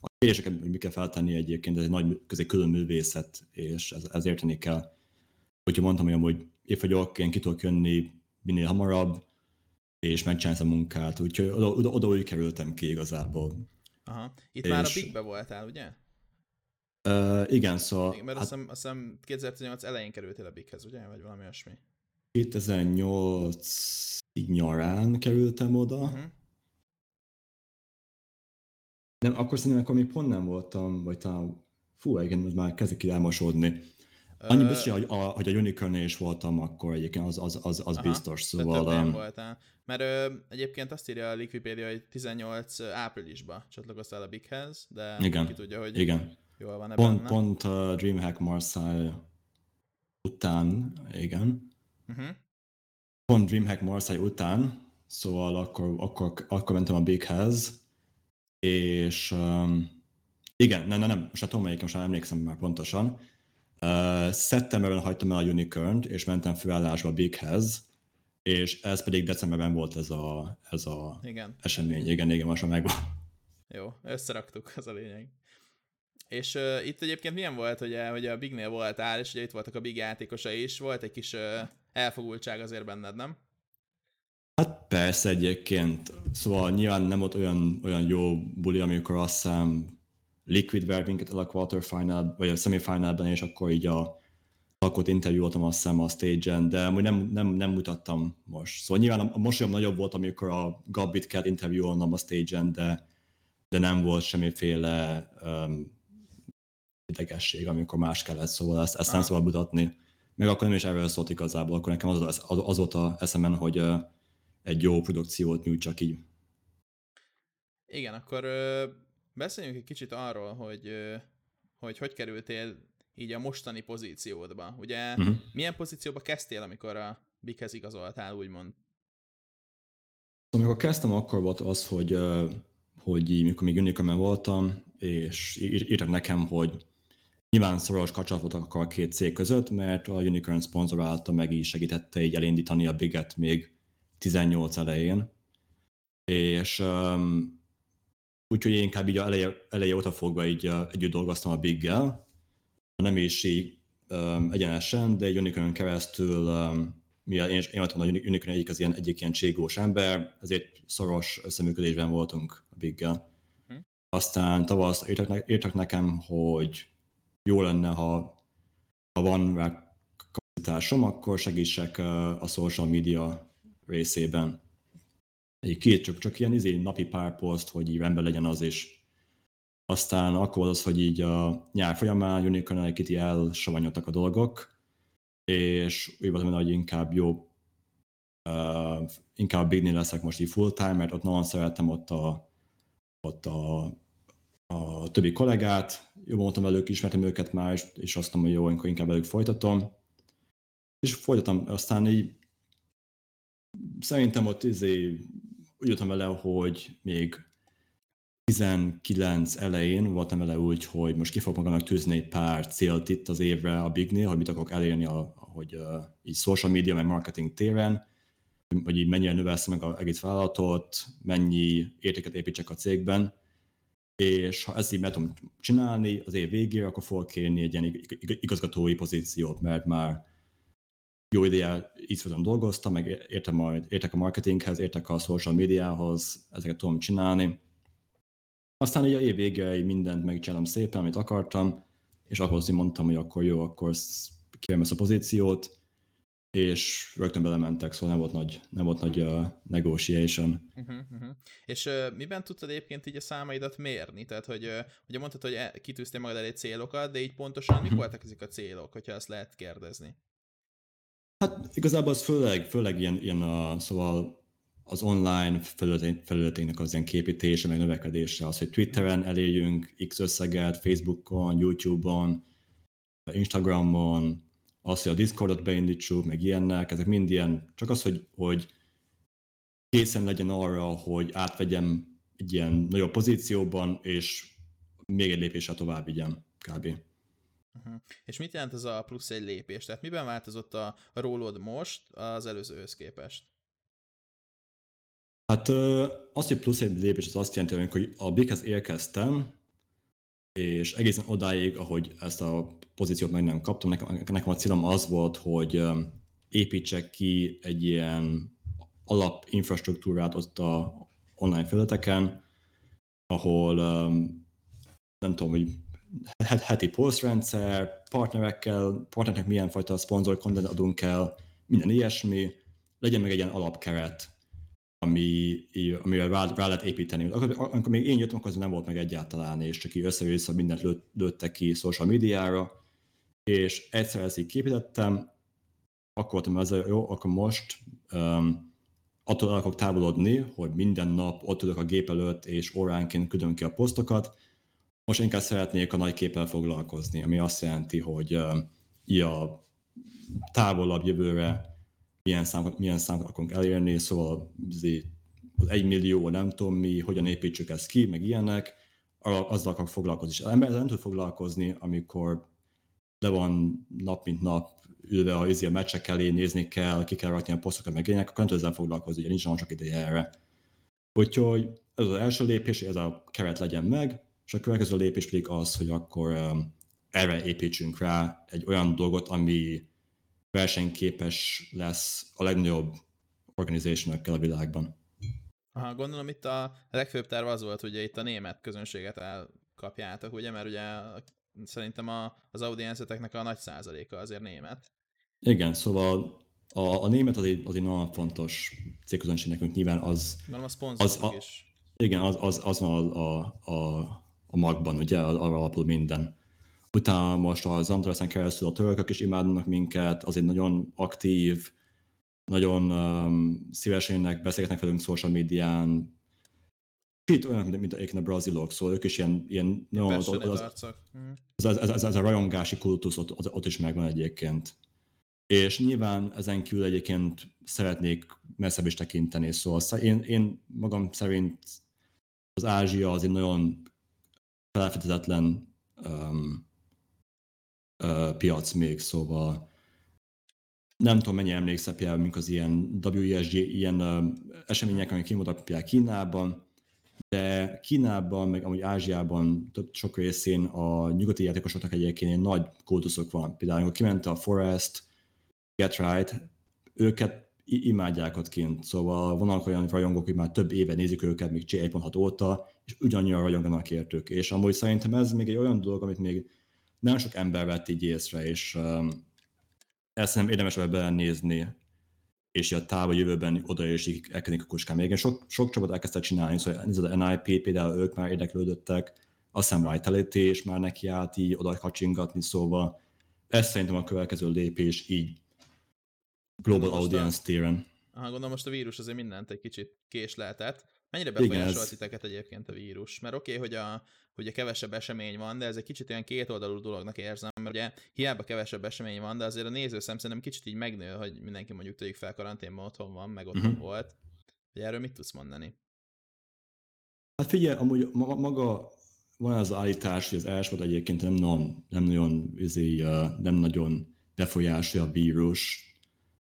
a kérdéseket, hogy mi kell feltenni egyébként, ez egy nagy közé külön művészet, és ez, ez érteni kell. Úgyhogy mondtam, hogy amúgy épp vagyok, én ki tudok jönni minél hamarabb, és megcsinálsz a munkát, úgyhogy oda, oda, oda úgy kerültem ki igazából.
Aha. Itt és... már a Bigbe voltál, ugye?
Uh, igen, szóval...
Igen, mert hát... azt, hiszem, azt hiszem 2018 elején kerültél a Bighez, ugye? Vagy valami olyasmi.
2008 nyarán kerültem oda. Uh-huh. Nem, akkor szerintem akkor még pont nem voltam, vagy talán, fú, igen, már kezdek elmosódni. Annyi biztos, hogy a, hogy a unicorn is voltam akkor egyébként, az, az, az, az Aha, biztos, szóval...
Um... voltál. Mert ö, egyébként azt írja a Liquipedia, hogy 18 áprilisban csatlakoztál a Bighez, de
igen,
ki tudja, hogy
igen.
jól van
ebben, Pont, pont a Dreamhack Marseille után, igen. Uh-huh. Pont Dreamhack Marseille után, szóval akkor, akkor, akkor mentem a Bighez, és um, igen, nem, nem, nem, most tudom melyik, most emlékszem már pontosan, Uh, szeptemberben hagytam el a unicorn és mentem főállásba a Bighez, és ez pedig decemberben volt ez a, ez a
igen.
esemény. Igen, igen, most megvan.
Jó, összeraktuk, az a lényeg. És uh, itt egyébként milyen volt, hogy, hogy a Bignél voltál, és ugye itt voltak a Big játékosai is, volt egy kis uh, elfogultság azért benned, nem?
Hát persze egyébként, szóval nyilván nem volt olyan, olyan jó buli, amikor azt hiszem Liquid ver minket el a quarterfinal, vagy a semifinalben, és akkor így a lakot interjúoltam azt hiszem a stage-en, de amúgy nem, nem, nem mutattam most. Szóval nyilván a mosolyom nagyobb volt, amikor a Gabbit kellett interjúolnom a stage-en, de, de nem volt semmiféle um, idegesség, amikor más kellett, szóval ezt, ezt nem szabad mutatni. Meg akkor nem is erről szólt igazából, akkor nekem az, az, az volt a eszemen, hogy uh, egy jó produkciót nyújtsak így.
Igen, akkor Beszéljünk egy kicsit arról, hogy hogy, hogy kerültél így a mostani pozíciódba. Ugye uh-huh. milyen pozícióba kezdtél, amikor a Bighez igazoltál, úgymond?
Amikor kezdtem, akkor volt az, hogy, hogy mikor még Unicom voltam, és írtak nekem, hogy nyilván szoros kapcsolat voltak a két cég között, mert a Unicorn szponzorálta meg így segítette így elindítani a Biget még 18 elején. És um, Úgyhogy én inkább így a eleje, eleje óta fogva így uh, együtt dolgoztam a Biggel, nem is így um, egyenesen, de egy Unicorn keresztül, um, mivel én, én voltam a Unicorn egyik az ilyen, egyik ilyen cségós ember, ezért szoros összeműködésben voltunk a Biggel. Hm. Aztán tavasz írtak, ne, írtak nekem, hogy jó lenne, ha, ha van rá kapacitásom, akkor segítsek a social media részében egy két csak, csak ilyen izé, napi pár poszt, hogy így rendben legyen az is. Aztán akkor az, hogy így a nyár folyamán Unicorn kicsit elsavanyodtak a dolgok, és úgy voltam, hogy inkább jó, uh, inkább Bignél leszek most így full time, mert ott nagyon szerettem ott a, ott a, a többi kollégát, jó voltam velük, ismertem őket már, és, és azt mondom, hogy jó, akkor inkább velük folytatom. És folytatom, aztán így szerintem ott izé úgy jöttem vele, hogy még 19 elején voltam vele úgy, hogy most ki fog magamnak tűzni egy pár célt itt az évre a Bignél, hogy mit akarok elérni, a, hogy uh, így social media, meg marketing téren, hogy így mennyire növelsz meg az egész vállalatot, mennyi értéket építsek a cégben, és ha ezt így meg tudom csinálni az év végére, akkor fogok kérni egy ilyen igazgatói pozíciót, mert már jó ideje így dolgoztam, meg értem majd, értek a marketinghez, értek a social médiához, ezeket tudom csinálni. Aztán így a év végéig mindent megcsinálom szépen, amit akartam, és akkor azt mondtam, hogy akkor jó, akkor kérem ezt a pozíciót, és rögtön belementek, szóval nem volt nagy, nem volt nagy uh, negotiation.
Uh-huh, uh-huh. És uh, miben tudtad egyébként így a számaidat mérni? Tehát, hogy uh, ugye mondtad, hogy e, kitűztél magad elé célokat, de így pontosan uh-huh. mik voltak ezek a célok, hogyha azt lehet kérdezni?
Hát igazából az főleg, főleg ilyen, ilyen a, szóval az online felületének az ilyen képítése, meg növekedése, az, hogy Twitteren elérjünk X összeget, Facebookon, YouTube-on, Instagramon, az, hogy a Discordot beindítsuk, meg ilyenek, ezek mind ilyen, csak az, hogy, hogy készen legyen arra, hogy átvegyem egy ilyen nagyobb pozícióban, és még egy lépéssel tovább vigyem, kb.
Uh-huh. És mit jelent ez a plusz egy lépés? Tehát miben változott a, a rólod most az előzőhöz képest?
Hát az, hogy plusz egy lépés, az azt jelenti, hogy a Bighez érkeztem, és egészen odáig, ahogy ezt a pozíciót meg nem kaptam, nekem, nekem a célom az volt, hogy építsek ki egy ilyen alapinfrastruktúrát ott a online felületeken, ahol nem tudom, hogy heti posztrendszer, partnerekkel, partnereknek milyen fajta szponzor content adunk el, minden ilyesmi, legyen meg egy ilyen alapkeret, ami, amire rá, lehet építeni. Akkor, amikor még én jöttem, akkor az nem volt meg egyáltalán, és csak így össze-vissza mindent lőtt, lőttek ki social médiára, és egyszer ezt így képítettem, akkor voltam ezzel, jó, akkor most um, attól el akarok távolodni, hogy minden nap ott tudok a gép előtt, és óránként küldöm ki a posztokat, most inkább szeretnék a nagy képpel foglalkozni, ami azt jelenti, hogy uh, a távolabb jövőre milyen számokat, milyen számokat akarunk elérni, szóval az egy millió, nem tudom mi, hogyan építsük ezt ki, meg ilyenek, azzal akarok foglalkozni. És az ember nem tud foglalkozni, amikor le van nap mint nap ülve a, a meccsek elé, nézni kell, ki kell rakni a posztokat, meg ilyenek, akkor nem tud ezzel foglalkozni, ugye nincs olyan sok ideje erre. Úgyhogy ez az első lépés, hogy ez a keret legyen meg, és a következő lépés pedig az, hogy akkor um, erre építsünk rá egy olyan dolgot, ami versenyképes lesz a legnagyobb organization a világban.
Aha, gondolom itt a legfőbb terv az volt, hogy itt a német közönséget elkapjátok, ugye, mert ugye szerintem a, az audienceteknek a nagy százaléka azért német.
Igen, szóval a, a német az egy, az egy nagyon fontos célközönség nekünk, nyilván az...
Gondolom a az, a, is.
Igen, az, az, az van a, a, a, a magban, ugye, arra alapul minden. Utána most az Andrászen keresztül a törökök is imádnak minket, az egy nagyon aktív, nagyon um, szívesen beszélgetnek velünk social médián, Kicsit olyan, mint, mint egyébként a brazilok, szóval ők is ilyen, ilyen
nagyon az, az, az,
ez, ez, ez, ez, a rajongási kultusz ott, ott is megvan egyébként. És nyilván ezen kívül egyébként szeretnék messzebb is tekinteni, szóval én, én magam szerint az Ázsia az egy nagyon felfedezetlen um, piac még, szóval nem tudom, mennyi emlékszem például, mink az ilyen WSG, ilyen események, amik kimutatják Kínában, de Kínában, meg amúgy Ázsiában több sok részén a nyugati játékosoknak egyébként egy nagy kultuszok van. Például, amikor kiment a Forest, Get Right, őket imádják ott kint. Szóval vannak olyan rajongók, hogy már több éve nézik őket, még c 1.6 óta, és ugyannyira rajonganak értük. És amúgy szerintem ez még egy olyan dolog, amit még nem sok ember vett így észre, és um, ezt nem érdemes ebben nézni és a távol jövőben oda is elkezdik a kuskán. Még sok, sok csapat elkezdte csinálni, szóval ez a NIP például ők már érdeklődöttek, hiszem Vitality és már neki állt így oda kacsingatni, szóval ez szerintem a következő lépés így global audience a, téren.
Aha, gondolom most a vírus azért mindent egy kicsit késleltett. Mennyire befolyásolt titeket egyébként a vírus? Mert oké, okay, hogy a, hogy a kevesebb esemény van, de ez egy kicsit olyan kétoldalú dolognak érzem, mert ugye hiába kevesebb esemény van, de azért a nézőszem szerintem kicsit így megnő, hogy mindenki mondjuk tegyük fel karanténban otthon van, meg otthon uh-huh. volt. Hogy erről mit tudsz mondani?
Hát figyelj, amúgy maga van az állítás, hogy az első egyébként nem, nagyon, nem nagyon, izé, nem nagyon befolyásolja a vírus,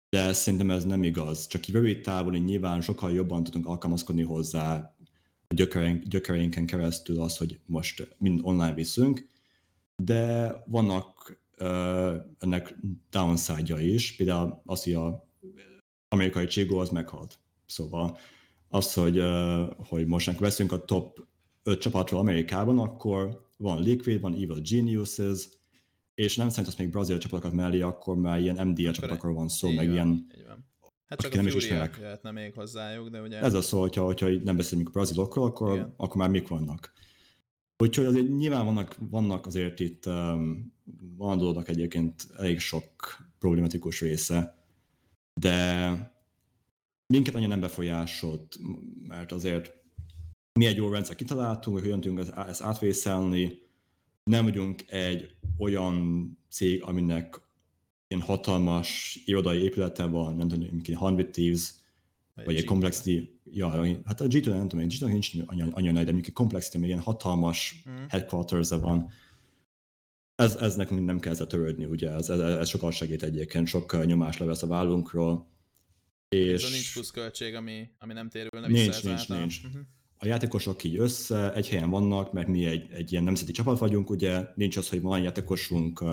de szerintem ez nem igaz. Csak rövid távon nyilván sokkal jobban tudunk alkalmazkodni hozzá gyökereink, gyökereinken keresztül az, hogy most mind online viszünk, de vannak uh, ennek downside-ja is, például az, hogy a amerikai Csigó az meghalt. Szóval az, hogy, uh, hogy most veszünk a top 5 csapatról Amerikában, akkor van Liquid, van Evil Geniuses, és nem azt még brazil csapatokat mellé, akkor már ilyen MDL csapatokról van szó, meg
van,
ilyen...
Hát csak a
nem is
jöhetne még hozzájuk, de ugye...
Ez a szó, hogyha, hogyha nem beszélünk brazilokról, akkor, akkor már mik vannak. Úgyhogy azért nyilván vannak, vannak azért itt um, van dolognak egyébként elég sok problematikus része, de minket annyira nem befolyásolt, mert azért mi egy jó rendszer kitaláltunk, hogy hogyan tudunk ezt átvészelni, nem vagyunk egy olyan cég, aminek ilyen hatalmas irodai épülete van, nem tudom, mint 100 Thieves, vagy, vagy egy Complexity, ja, hát a G2 nem tudom, G2 nincs annyira nagy, de mondjuk egy Complexity, mert ilyen hatalmas mm. headquarters van. Ez, ez nekünk nem kell törődni, ugye, ez, ez, ez sokkal segít egyébként, sok nyomás levesz a vállunkról.
És... Ez nincs pluszköltség, ami, ami nem térülne
vissza Nincs, nincs, nincs. Uh-huh. A játékosok így össze, egy helyen vannak, mert mi egy, egy ilyen nemzeti csapat vagyunk, ugye nincs az, hogy van játékosunk,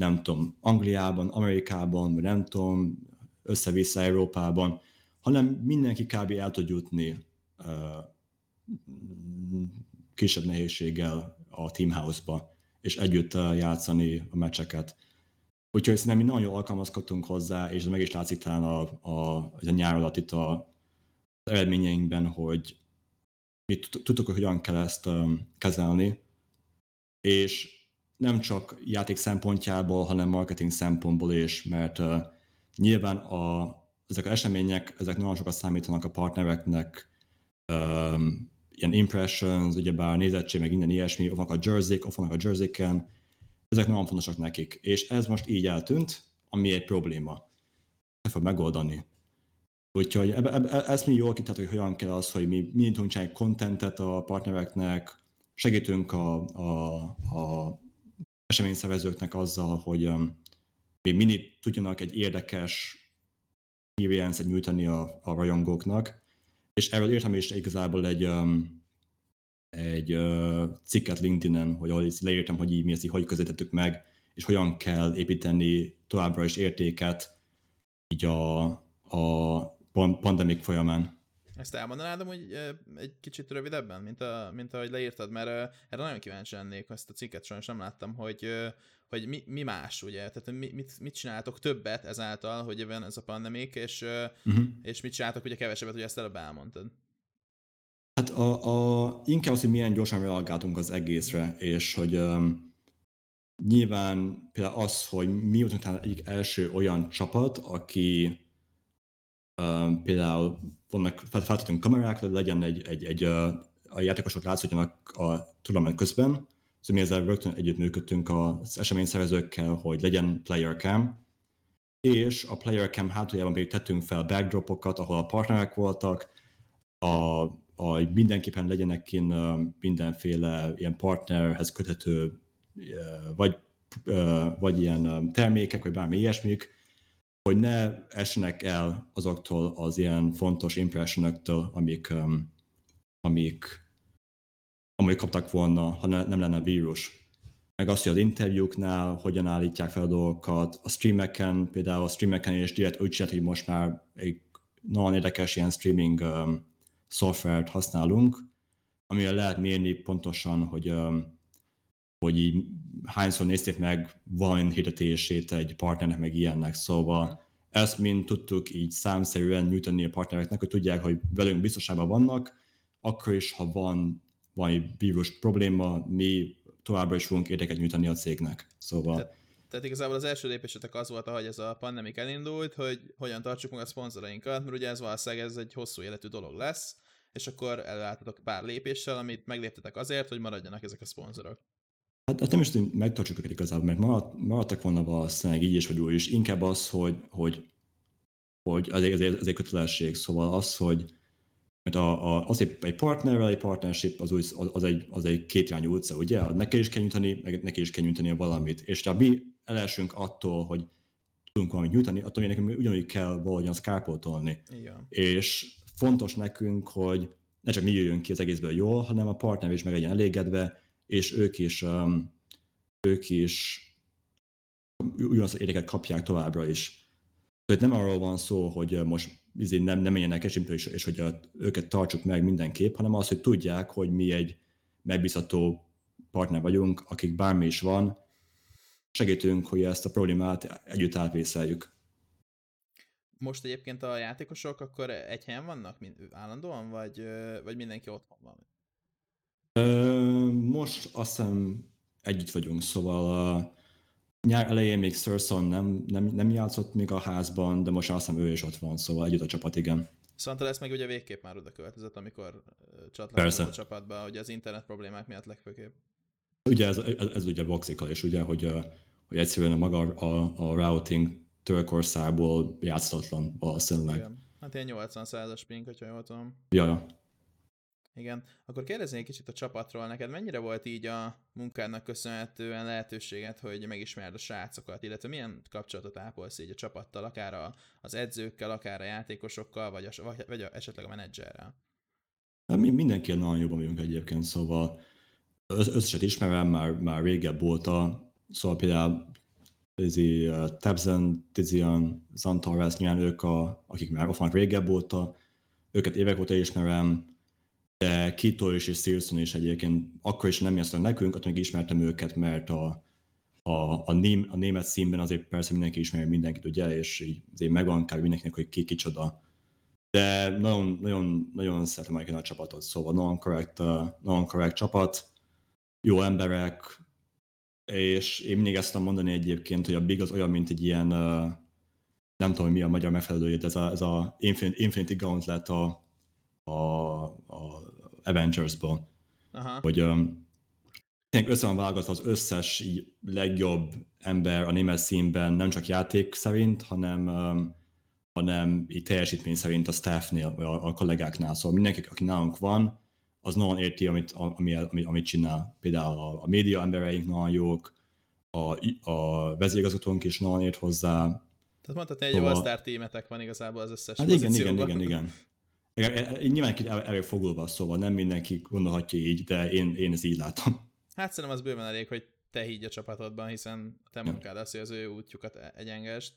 nem tudom, Angliában, Amerikában, nem tudom, össze-vissza Európában, hanem mindenki kb. el tud jutni uh, kisebb nehézséggel a Teamhouse-ba, és együtt játszani a meccseket. Úgyhogy szerintem mi nagyon jól alkalmazkodtunk hozzá, és meg is látszik talán a, a, a nyár alatt itt a, az eredményeinkben, hogy mi tudtuk, hogy hogyan kell ezt um, kezelni, és nem csak játék szempontjából, hanem marketing szempontból is, mert uh, nyilván a, ezek az események, ezek nagyon sokat számítanak a partnereknek, um, ilyen impressions, ugyebár nézettség, meg minden ilyesmi, ott vannak a jersey ott vannak a jersey ezek nagyon fontosak nekik. És ez most így eltűnt, ami egy probléma. Nem fog megoldani. Úgyhogy eb- eb- ezt mi jól kitáltuk, hogy hogyan kell az, hogy mi mi tudunk csinálni contentet a partnereknek, segítünk a, a, a eseményszervezőknek azzal, hogy um, mi mindig tudjanak egy érdekes experience-et nyújtani a, a rajongóknak, és erről írtam is igazából egy, um, egy uh, cikket LinkedIn-en, hogy ahol leírtam, hogy így mi ezt hogy közvetettük meg, és hogyan kell építeni továbbra is értéket így a, a pandemik folyamán.
Ezt elmondanád hogy egy kicsit rövidebben, mint, a, mint ahogy leírtad, mert erre nagyon kíváncsi lennék, ezt a cikket sajnos nem láttam, hogy, hogy mi, mi más, ugye? Tehát mi, mit, mit csináltok többet ezáltal, hogy ebben ez a pandemik, és, uh-huh. és mit csináltok ugye kevesebbet, hogy ezt előbb elmondtad?
Hát a, a, inkább az, hogy milyen gyorsan reagáltunk az egészre, és hogy um, nyilván például az, hogy mi voltunk egyik első olyan csapat, aki um, például vannak, feltettünk kamerák, legyen egy, egy, egy a játékosok látszódjanak a tudomány közben, Szóval mi ezzel rögtön együtt működtünk az eseményszervezőkkel, hogy legyen player cam, és a player cam hátuljában pedig tettünk fel backdropokat, ahol a partnerek voltak, a, a mindenképpen legyenek kint mindenféle ilyen partnerhez köthető vagy, vagy ilyen termékek, vagy bármi ilyesmik, hogy ne essenek el azoktól az ilyen fontos impressionoktól, amik, amik amúgy kaptak volna, ha ne, nem lenne vírus. Meg azt, hogy az interjúknál hogyan állítják fel a dolgokat, a streameken, például a streameken és direkt úgy csinált, hogy most már egy nagyon érdekes ilyen streaming um, szoftvert használunk, amivel lehet mérni pontosan, hogy, um, hogy így hányszor nézték meg valami hirdetését egy partnernek, meg ilyennek. Szóval ezt mind tudtuk így számszerűen nyújtani a partnereknek, hogy tudják, hogy velünk biztosában vannak, akkor is, ha van valami vírus probléma, mi továbbra is fogunk érdeket nyújtani a cégnek. Szóval...
Tehát, tehát igazából az első lépésetek az volt, ahogy ez a pandemik elindult, hogy hogyan tartsuk meg a szponzorainkat, mert ugye ez valószínűleg ez egy hosszú életű dolog lesz, és akkor előálltatok pár lépéssel, amit megléptetek azért, hogy maradjanak ezek a szponzorok.
Hát, hát nem is hogy megtartsuk őket igazából, mert marad, maradtak volna valószínűleg így is vagy úgy is. Inkább az, hogy, hogy, hogy az egy, az egy kötelesség. Szóval az, hogy mert a, a, az egy, egy partnerrel, egy partnership az, úgy, az, egy, az egy kétirányú utca, ugye? Neki is kell nyújtani, meg neki is kell nyújtani valamit. És ha mi elesünk attól, hogy tudunk valamit nyújtani, attól nekünk ugyanúgy kell valahogyan szkárpoltolni. És fontos nekünk, hogy ne csak mi jöjjünk ki az egészből jól, hanem a partner is meg legyen elégedve, és ők is, um, ők is ugyanazt az érdeket kapják továbbra is. Tehát nem arról van szó, hogy most izé nem, nem menjenek esélytől, és, és hogy a, őket tartsuk meg mindenképp, hanem az, hogy tudják, hogy mi egy megbízható partner vagyunk, akik bármi is van, segítünk, hogy ezt a problémát együtt átvészeljük.
Most egyébként a játékosok akkor egy helyen vannak állandóan, vagy, vagy mindenki otthon van?
Most azt hiszem együtt vagyunk, szóval a nyár elején még Surson nem, nem, nem játszott még a házban, de most azt hiszem ő is ott van, szóval együtt a csapat, igen.
Szóval lesz meg ugye végképp már oda következett, amikor csatlakozott a csapatba, hogy az internet problémák miatt legfőképp.
Ugye ez, ez, ez ugye boxikal, és ugye, hogy, hogy egyszerűen a maga a, a routing törökországból játszatlan valószínűleg. Igen.
Hát ilyen 80 százas ping, hogyha jól tudom.
Ja, ja.
Igen. Akkor kérdezni egy kicsit a csapatról. Neked mennyire volt így a munkádnak köszönhetően lehetőséget, hogy megismerd a srácokat, illetve milyen kapcsolatot ápolsz így a csapattal, akár a, az edzőkkel, akár a játékosokkal, vagy, a, vagy, vagy a, esetleg a menedzserrel?
Hát mi mindenki nagyon jobban vagyunk egyébként, szóval összeset ismerem, már, már régebb óta, szóval például Tizi, uh, Tabzen, Tizian, Zantares, nyilván ők, a, akik már ott régebb óta, őket évek óta ismerem, de Kito is és Silson is egyébként akkor is nem játszottak nekünk, attól még ismertem őket, mert a, a, a, ném, a német színben azért persze mindenki ismeri mindenkit, ugye, és így azért megvan kár mindenkinek, hogy ki kicsoda. De nagyon, nagyon, nagyon szeretem a csapatot, szóval nagyon korrekt, nagyon korrekt csapat, jó emberek, és én mindig ezt mondani egyébként, hogy a Big az olyan, mint egy ilyen, nem tudom, mi a magyar megfelelője, ez a, ez a Infinity, Infinity Gauntlet a, a, a Avengers-ból. Aha. Hogy um, össze van válogatva az összes legjobb ember a német színben, nem csak játék szerint, hanem, um, hanem így teljesítmény szerint a staffnél, vagy a, a kollégáknál. Szóval mindenki, aki nálunk van, az nagyon érti, amit, ami, ami, amit csinál. Például a, a média embereink nagyon jók, a, a vezérigazgatónk is nagyon ért hozzá.
Tehát mondhatni, egy szóval... all tímetek van igazából az összes
hát igen, igen, igen, igen. Nyilván egy elég fogulva, szóval nem mindenki gondolhatja így, de én, én ezt így látom.
Hát szerintem az bőven elég, hogy te higgy a csapatodban, hiszen te munkád az, hogy az ő útjukat e- egyengest.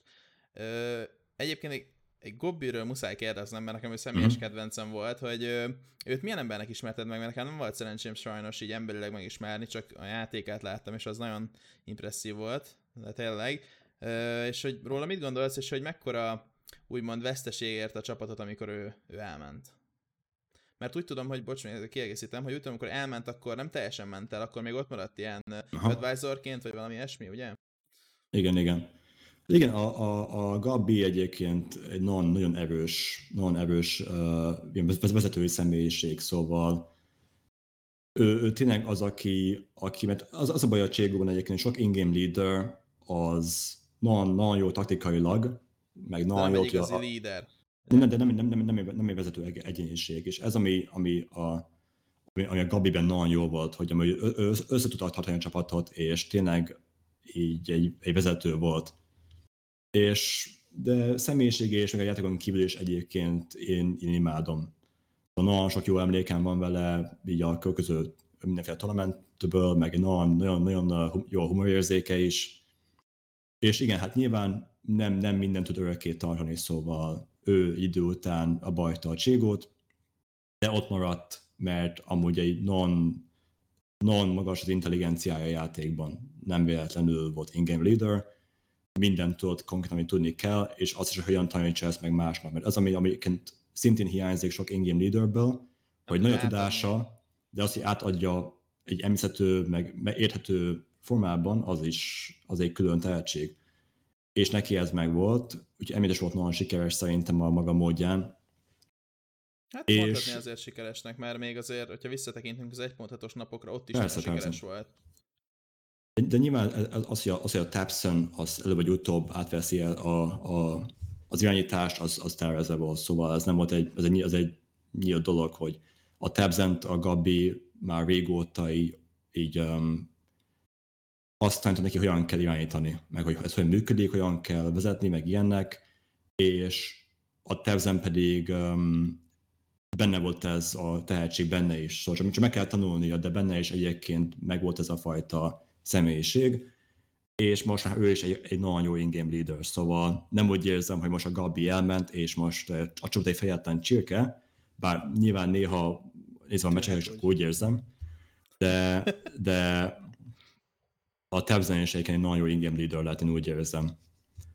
Egyébként egy, egy Gobbiről muszáj kérdeznem, mert nekem ő személyes mm-hmm. kedvencem volt, hogy őt milyen embernek ismerted meg, mert nekem nem volt szerencsém sajnos így emberileg megismerni, csak a játékát láttam, és az nagyon impresszív volt, de tényleg. És hogy róla mit gondolsz, és hogy mekkora úgymond veszteségért a csapatot, amikor ő, ő elment. Mert úgy tudom, hogy bocs, kiegészítem, hogy úgy tudom, amikor elment, akkor nem teljesen ment el, akkor még ott maradt ilyen Aha. advisorként, vagy valami ilyesmi, ugye?
Igen, igen. Igen, a, a, a Gabi egyébként egy nagyon, nagyon erős, nagyon erős uh, vezetői személyiség, szóval ő, ő tényleg az, aki, aki mert az, az a baj a Cségóban egyébként, sok in-game leader az nagyon, nagyon jó taktikailag, meg nagyon
jó, hogy a, líder.
Nem, de nem, nem, nem, nem, nem egy vezető egyéniség, és ez, ami, ami a, ami, ami a Gabiben nagyon jó volt, hogy ami össze tudta tartani a csapatot, és tényleg így egy, egy vezető volt. És de személyisége és meg a játékon kívül is egyébként én, én imádom. Nagyon sok jó emlékem van vele, így a következő mindenféle tournamentből, meg nagyon, nagyon, nagyon jó humorérzéke is. És igen, hát nyilván nem, nem mindent tud örökké tartani, szóval ő idő után a bajta a cségót, de ott maradt, mert amúgy egy non, non magas az intelligenciája a játékban. Nem véletlenül volt in-game leader, mindent tudott konkrétan, amit tudni kell, és azt is, hogy hogyan tanítsa ezt meg másnak. Mert az, ami amiket szintén hiányzik sok in-game leaderből, hogy nagy a tudása, de azt, hogy átadja egy emészhető, meg érthető formában, az is az egy külön tehetség és neki ez meg volt, úgyhogy Emides volt nagyon sikeres szerintem a maga módján.
Hát és... mondhatni azért sikeresnek, mert még azért, hogyha visszatekintünk az egypontatos napokra, ott is persze, sikeres persze. volt.
De, de nyilván az, hogy a, az, hogy a Tapson az előbb vagy utóbb átveszi a, a, az irányítást, az, az tervezve volt, szóval ez nem volt egy, ez egy, ez egy nyílt dolog, hogy a Tabzent, a Gabi már régóta így, így um, azt tanítom neki, hogyan kell irányítani, meg hogy ez hogy működik, hogyan kell vezetni, meg ilyenek, és a tervzen pedig um, benne volt ez a tehetség benne is, szóval csak, csak meg kell tanulnia, de benne is egyébként meg volt ez a fajta személyiség, és most ő is egy, egy nagyon jó in-game leader, szóval nem úgy érzem, hogy most a Gabi elment, és most a csapat egy fejetlen csirke, bár nyilván néha nézve a meccseket, csak úgy érzem, de, de a tervzenés egy nagyon jó ingame leader lehet, én úgy érzem.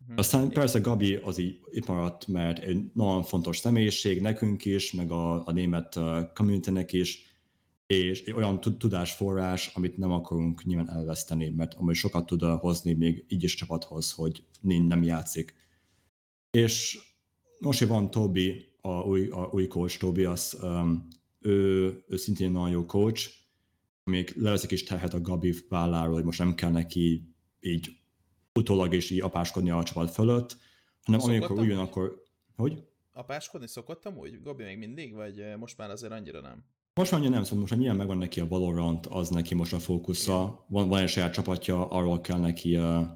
Hmm. Aztán persze Gabi az így itt maradt, mert egy nagyon fontos személyiség nekünk is, meg a, a német community is, és egy olyan tudásforrás, amit nem akarunk nyilván elveszteni, mert amúgy sokat tud hozni még így is csapathoz, hogy nem játszik. És most, hogy van Tobi, a új, a új coach Tobi, az, um, ő, ő szintén nagyon jó coach, még leveszik is terhet a Gabi válláról, hogy most nem kell neki így utólag is így apáskodni a csapat fölött, hanem szokottam amikor úgy jön, akkor... Hogy?
Apáskodni szokottam úgy? Gabi még mindig, vagy eh, most már azért annyira nem?
Most annyira nem, szóval most nyilván megvan neki a Valorant, az neki most a fókusza, van, van egy saját csapatja, arról kell neki, uh,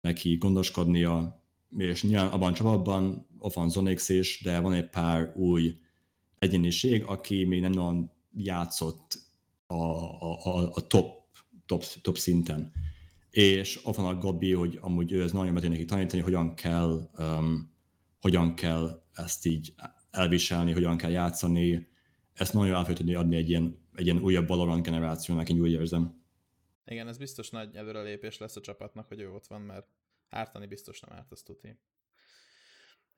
neki gondoskodnia, és nyilván abban a csapatban ott van Zonix is, de van egy pár új egyéniség, aki még nem nagyon játszott a, a, a top, top, top szinten. És ott van a Gabi, hogy amúgy ő ez nagyon meg neki tanítani, hogyan kell, um, hogyan kell ezt így elviselni, hogyan kell játszani. Ezt nagyon el tudni adni egy ilyen, egy ilyen újabb Valorant generációnak, én úgy érzem.
Igen, ez biztos nagy előrelépés lesz a csapatnak, hogy ő ott van, mert ártani biztos nem árt, azt tudni.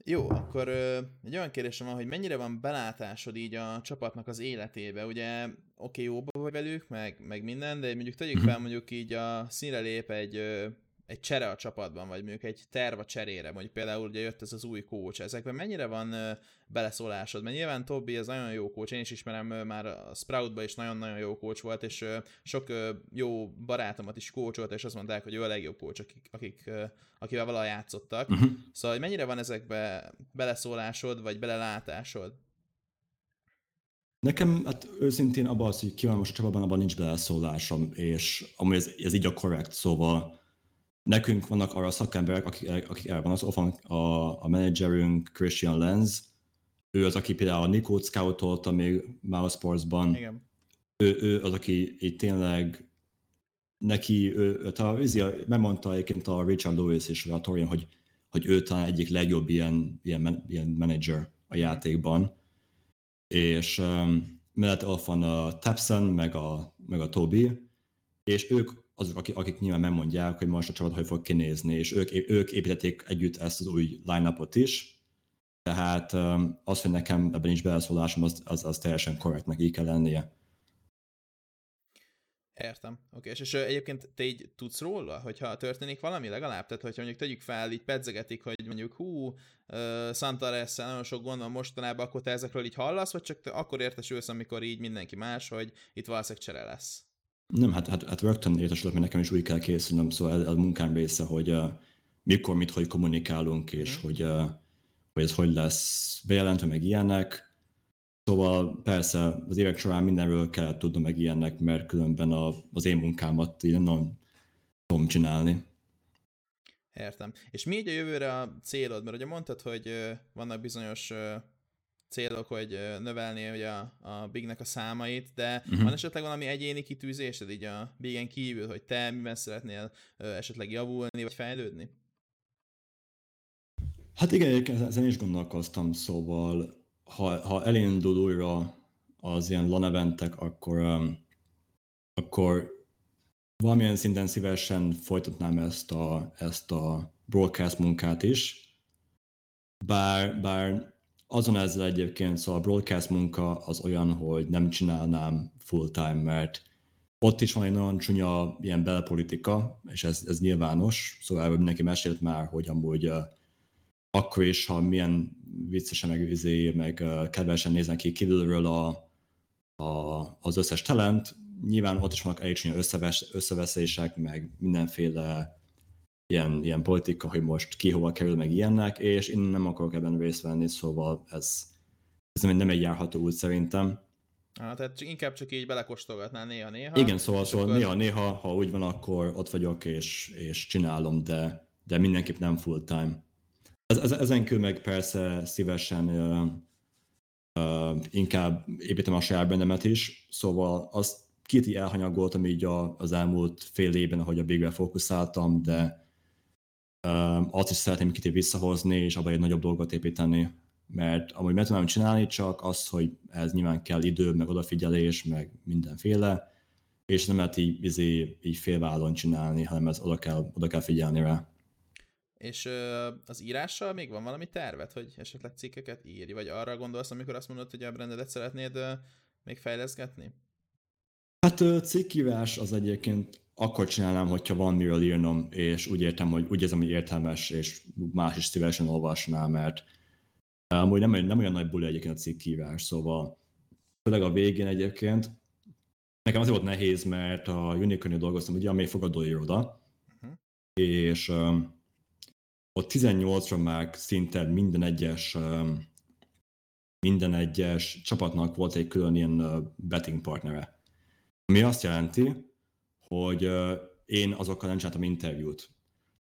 Jó, akkor ö, egy olyan kérdésem van, hogy mennyire van belátásod így a csapatnak az életébe, ugye oké, okay, jóba vagy velük, meg, meg minden, de mondjuk tegyük fel mondjuk így a színre lép egy egy csere a csapatban, vagy mondjuk egy terv a cserére, mondjuk például ugye jött ez az új coach, ezekben mennyire van beleszólásod? Mert nyilván Tobi ez nagyon jó coach, én is ismerem, már a Sproutban is nagyon-nagyon jó coach volt, és sok jó barátomat is coacholt, és azt mondták, hogy ő a legjobb coach, akik, akik, akivel valaha játszottak. Uh-huh. Szóval, hogy mennyire van ezekbe beleszólásod, vagy belelátásod?
Nekem hát őszintén abban az, hogy ki van most csapatban, abban nincs beleszólásom, és amúgy ez, ez így a korrekt, szóval nekünk vannak arra a szakemberek, akik, akik el van az van a, a menedzserünk Christian Lenz, ő az, aki például a Nikót scoutolta még Mousesportsban. Igen. Ő, ő az, aki így tényleg neki, ő, a, ő, megmondta egyébként a Richard Lewis és a Torian, hogy, hogy ő talán egyik legjobb ilyen, ilyen, ilyen menedzser a játékban. És um, mellett ott van a Tapson, meg a, meg a Toby, és ők azok, akik, akik nyilván megmondják, hogy most a csapat hogy fog kinézni, és ők, ők építették együtt ezt az új line-upot is, tehát az, hogy nekem ebben nincs beleszólásom, az, az, az teljesen korrektnek így kell lennie.
Értem. Oké, és, és egyébként te így tudsz róla, hogyha történik valami legalább? Tehát, hogyha mondjuk tegyük fel, így pedzegetik, hogy mondjuk hú, uh, Santa Ressa nagyon sok gond van mostanában, akkor te ezekről így hallasz, vagy csak te akkor értesülsz, amikor így mindenki más, hogy itt valószínűleg csere lesz?
Nem, hát, hát, hát rögtön értesülök, mert nekem is úgy kell készülnöm, szóval a munkám része, hogy uh, mikor, mit, hogy kommunikálunk, és mm. hogy, uh, hogy ez hogy lesz bejelentve, meg ilyenek. Szóval persze az évek során mindenről kell tudnom meg ilyenek, mert különben a, az én munkámat így nem tudom csinálni.
Értem. És mi így a jövőre a célod? Mert ugye mondtad, hogy vannak bizonyos célok, hogy növelni ugye a, a Bignek a számait, de uh-huh. van esetleg valami egyéni kitűzésed így a Bigen kívül, hogy te miben szeretnél esetleg javulni, vagy fejlődni?
Hát igen, ezen is gondolkoztam, szóval ha, ha elindul újra az ilyen LAN eventek, akkor, um, akkor valamilyen szinten szívesen folytatnám ezt a, ezt a broadcast munkát is, bár, bár azon ezzel egyébként, szóval a broadcast munka az olyan, hogy nem csinálnám full-time, mert ott is van egy nagyon csúnya ilyen belpolitika, és ez, ez nyilvános, szóval erről mindenki mesélt már, hogy amúgy uh, akkor is, ha milyen viccesen meg, izé, meg uh, kedvesen néznek ki kívülről a, a, az összes talent, nyilván ott is vannak elég csúnya összeves, összeveszések, meg mindenféle ilyen, ilyen politika, hogy most ki hova kerül, meg ilyennek, és én nem akarok ebben részt venni, szóval ez, ez nem egy járható út szerintem.
Ah, tehát inkább csak így belekóstolgatnál néha-néha.
Igen, szóval, szóval akkor... néha-néha, ha úgy van, akkor ott vagyok és, és csinálom, de, de mindenképp nem full time. Ez, ez, ezen kívül meg persze szívesen uh, uh, inkább építem a saját bennemet is, szóval azt két elhanyagoltam így a, az elmúlt fél évben, ahogy a Bigre fókuszáltam, de azt is szeretném kicsit visszahozni, és abban egy nagyobb dolgot építeni, mert amúgy meg tudnám csinálni, csak az, hogy ez nyilván kell idő, meg odafigyelés, meg mindenféle, és nem lehet így, így, így félvállon csinálni, hanem ez oda kell, oda kell figyelni rá.
És ö, az írással még van valami tervet, hogy esetleg cikkeket írj, vagy arra gondolsz, amikor azt mondod, hogy a brandedet szeretnéd ö, még fejleszgetni?
Hát cikkírás az egyébként akkor csinálnám, hogyha van miről írnom, és úgy értem, hogy úgy érzem, hogy értelmes, és más is szívesen olvasná, mert amúgy nem, nem olyan nagy buli egyébként a cikkírás, szóval főleg a végén egyébként nekem azért volt nehéz, mert a unicorn dolgoztam, ugye, amely fogadóiroda, uh-huh. és um, ott 18-ra már szinte minden egyes um, minden egyes csapatnak volt egy külön ilyen betting partnere. Ami azt jelenti, hogy én azokkal nem csináltam interjút.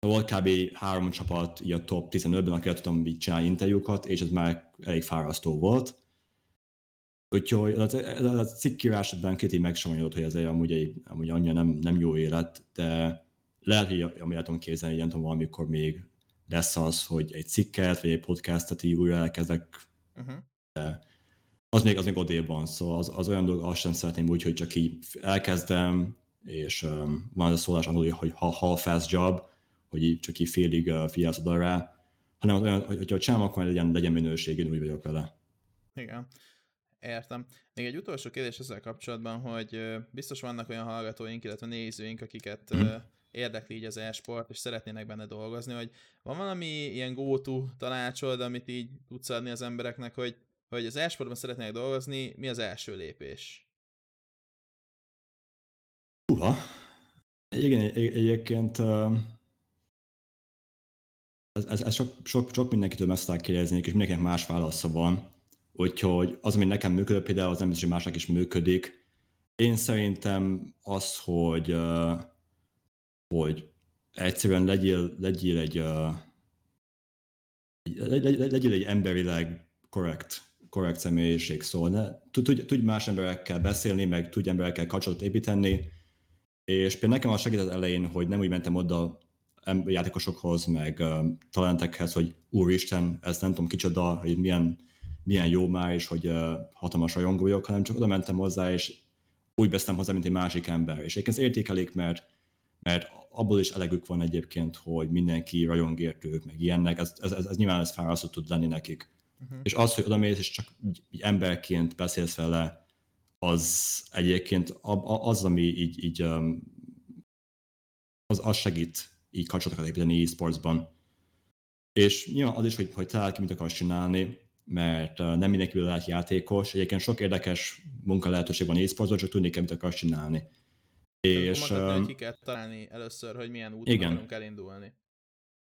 Volt kb. három csapat így a top 15-ben, akikkel tudtam így csinálni interjúkat, és ez már elég fárasztó volt. Úgyhogy az, a cikkírás ebben két így hogy ez amúgy, egy, amúgy annyira nem, nem jó élet, de lehet, hogy ami tudom képzelni, hogy nem tudom, valamikor még lesz az, hogy egy cikket, vagy egy podcastet így újra elkezdek, uh-huh. de az még, az még odébb van, szóval az, az olyan dolog, azt sem szeretném úgy, hogy csak így elkezdem, és um, van az a szólás angolul, hogy ha half fast job, hogy így csak így félig uh, figyelsz oda rá, hanem olyan, hogy, hogyha csinálom, akkor legyen, legyen minőség, én úgy vagyok vele.
Igen. Értem. Még egy utolsó kérdés ezzel kapcsolatban, hogy biztos vannak olyan hallgatóink, illetve nézőink, akiket mm. érdekli így az e-sport, és szeretnének benne dolgozni, hogy van valami ilyen go-to tanácsod, amit így tudsz adni az embereknek, hogy, hogy az e-sportban szeretnének dolgozni, mi az első lépés?
Uha. Igen, egyébként ez, ez, ez sok, sok, sok mindenkitől meg szokták kérdezni, és mindenkinek más válasza van. Úgyhogy az, ami nekem működik, például az nem biztos, hogy másnak is működik. Én szerintem az, hogy, hogy egyszerűen legyél, legyél egy, legyél egy emberileg korrekt, korrekt személyiség, szóval ne, tudj, tudj más emberekkel beszélni, meg tudj emberekkel kapcsolatot építeni, és például nekem az segített elején, hogy nem úgy mentem oda játékosokhoz, meg uh, talentekhez, hogy úristen, ez nem tudom kicsoda, hogy milyen, milyen jó már, és hogy uh, hatalmas rajongó vagyok, hanem csak oda mentem hozzá, és úgy beszéltem hozzá, mint egy másik ember. És egyébként értékelik, mert, mert abból is elegük van egyébként, hogy mindenki rajong értők, meg ilyennek, ez, ez, ez, ez nyilván ez fárasztó tud lenni nekik. Uh-huh. És az, hogy oda mész, és csak így, így emberként beszélsz vele, az egyébként az, ami így, így az, az segít így kapcsolatokat építeni e-sportsban. És nyilván az is, hogy, hogy talál ki, mit akarsz csinálni, mert nem mindenki lehet játékos. Egyébként sok érdekes munka lehetőség van e-sportsban, csak tudni kell, mit akarsz csinálni.
És, um, ki kell találni először, hogy milyen úton igen. akarunk elindulni.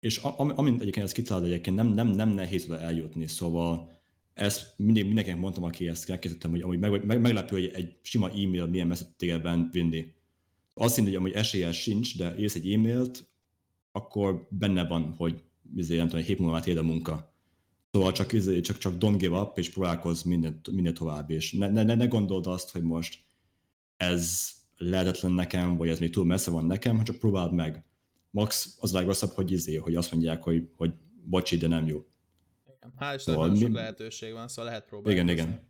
És amint egyébként ezt kitalálod, egyébként nem, nem, nem nehéz oda eljutni, szóval ezt mindig mindenkinek mondtam, aki ezt elkészítettem, hogy amúgy meg, meg, meglepő, hogy egy sima e-mail milyen messze téged vinni. Azt hinni, hogy amúgy esélye sincs, de írsz egy e-mailt, akkor benne van, hogy izé, nem tudom, egy hét múlva a munka. Szóval csak, izé, csak, csak don't give up, és próbálkozz minden, minden tovább, és ne, ne, ne gondold azt, hogy most ez lehetetlen nekem, vagy ez még túl messze van nekem, csak próbáld meg. Max az a legrosszabb, hogy izé, hogy azt mondják, hogy, hogy bocsi, de nem jó.
Hál' Istennek szóval sok mi... lehetőség van, szóval lehet próbálni.
Igen, igen.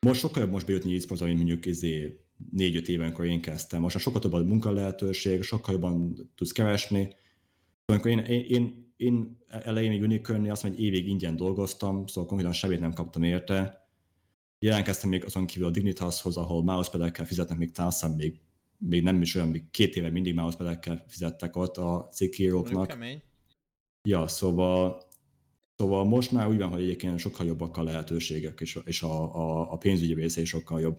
Most sokkal jobb most bejutni e mint mondjuk izé, négy-öt évenkor én kezdtem. Most sokkal több a munka lehetőség, sokkal jobban tudsz keresni. Amikor én, én, én, én elején unicorn azt mondja, hogy évig ingyen dolgoztam, szóval konkrétan semmit nem kaptam érte. Jelentkeztem még azon kívül a Dignitashoz, ahol mousepadekkel fizetnek, még talán még, még nem is olyan, még két éve mindig mousepadekkel fizettek ott a cikkíróknak. Ja, szóval Szóval most már úgy van, hogy egyébként sokkal jobbak a lehetőségek, és, és a, a, a pénzügyi része is sokkal jobb.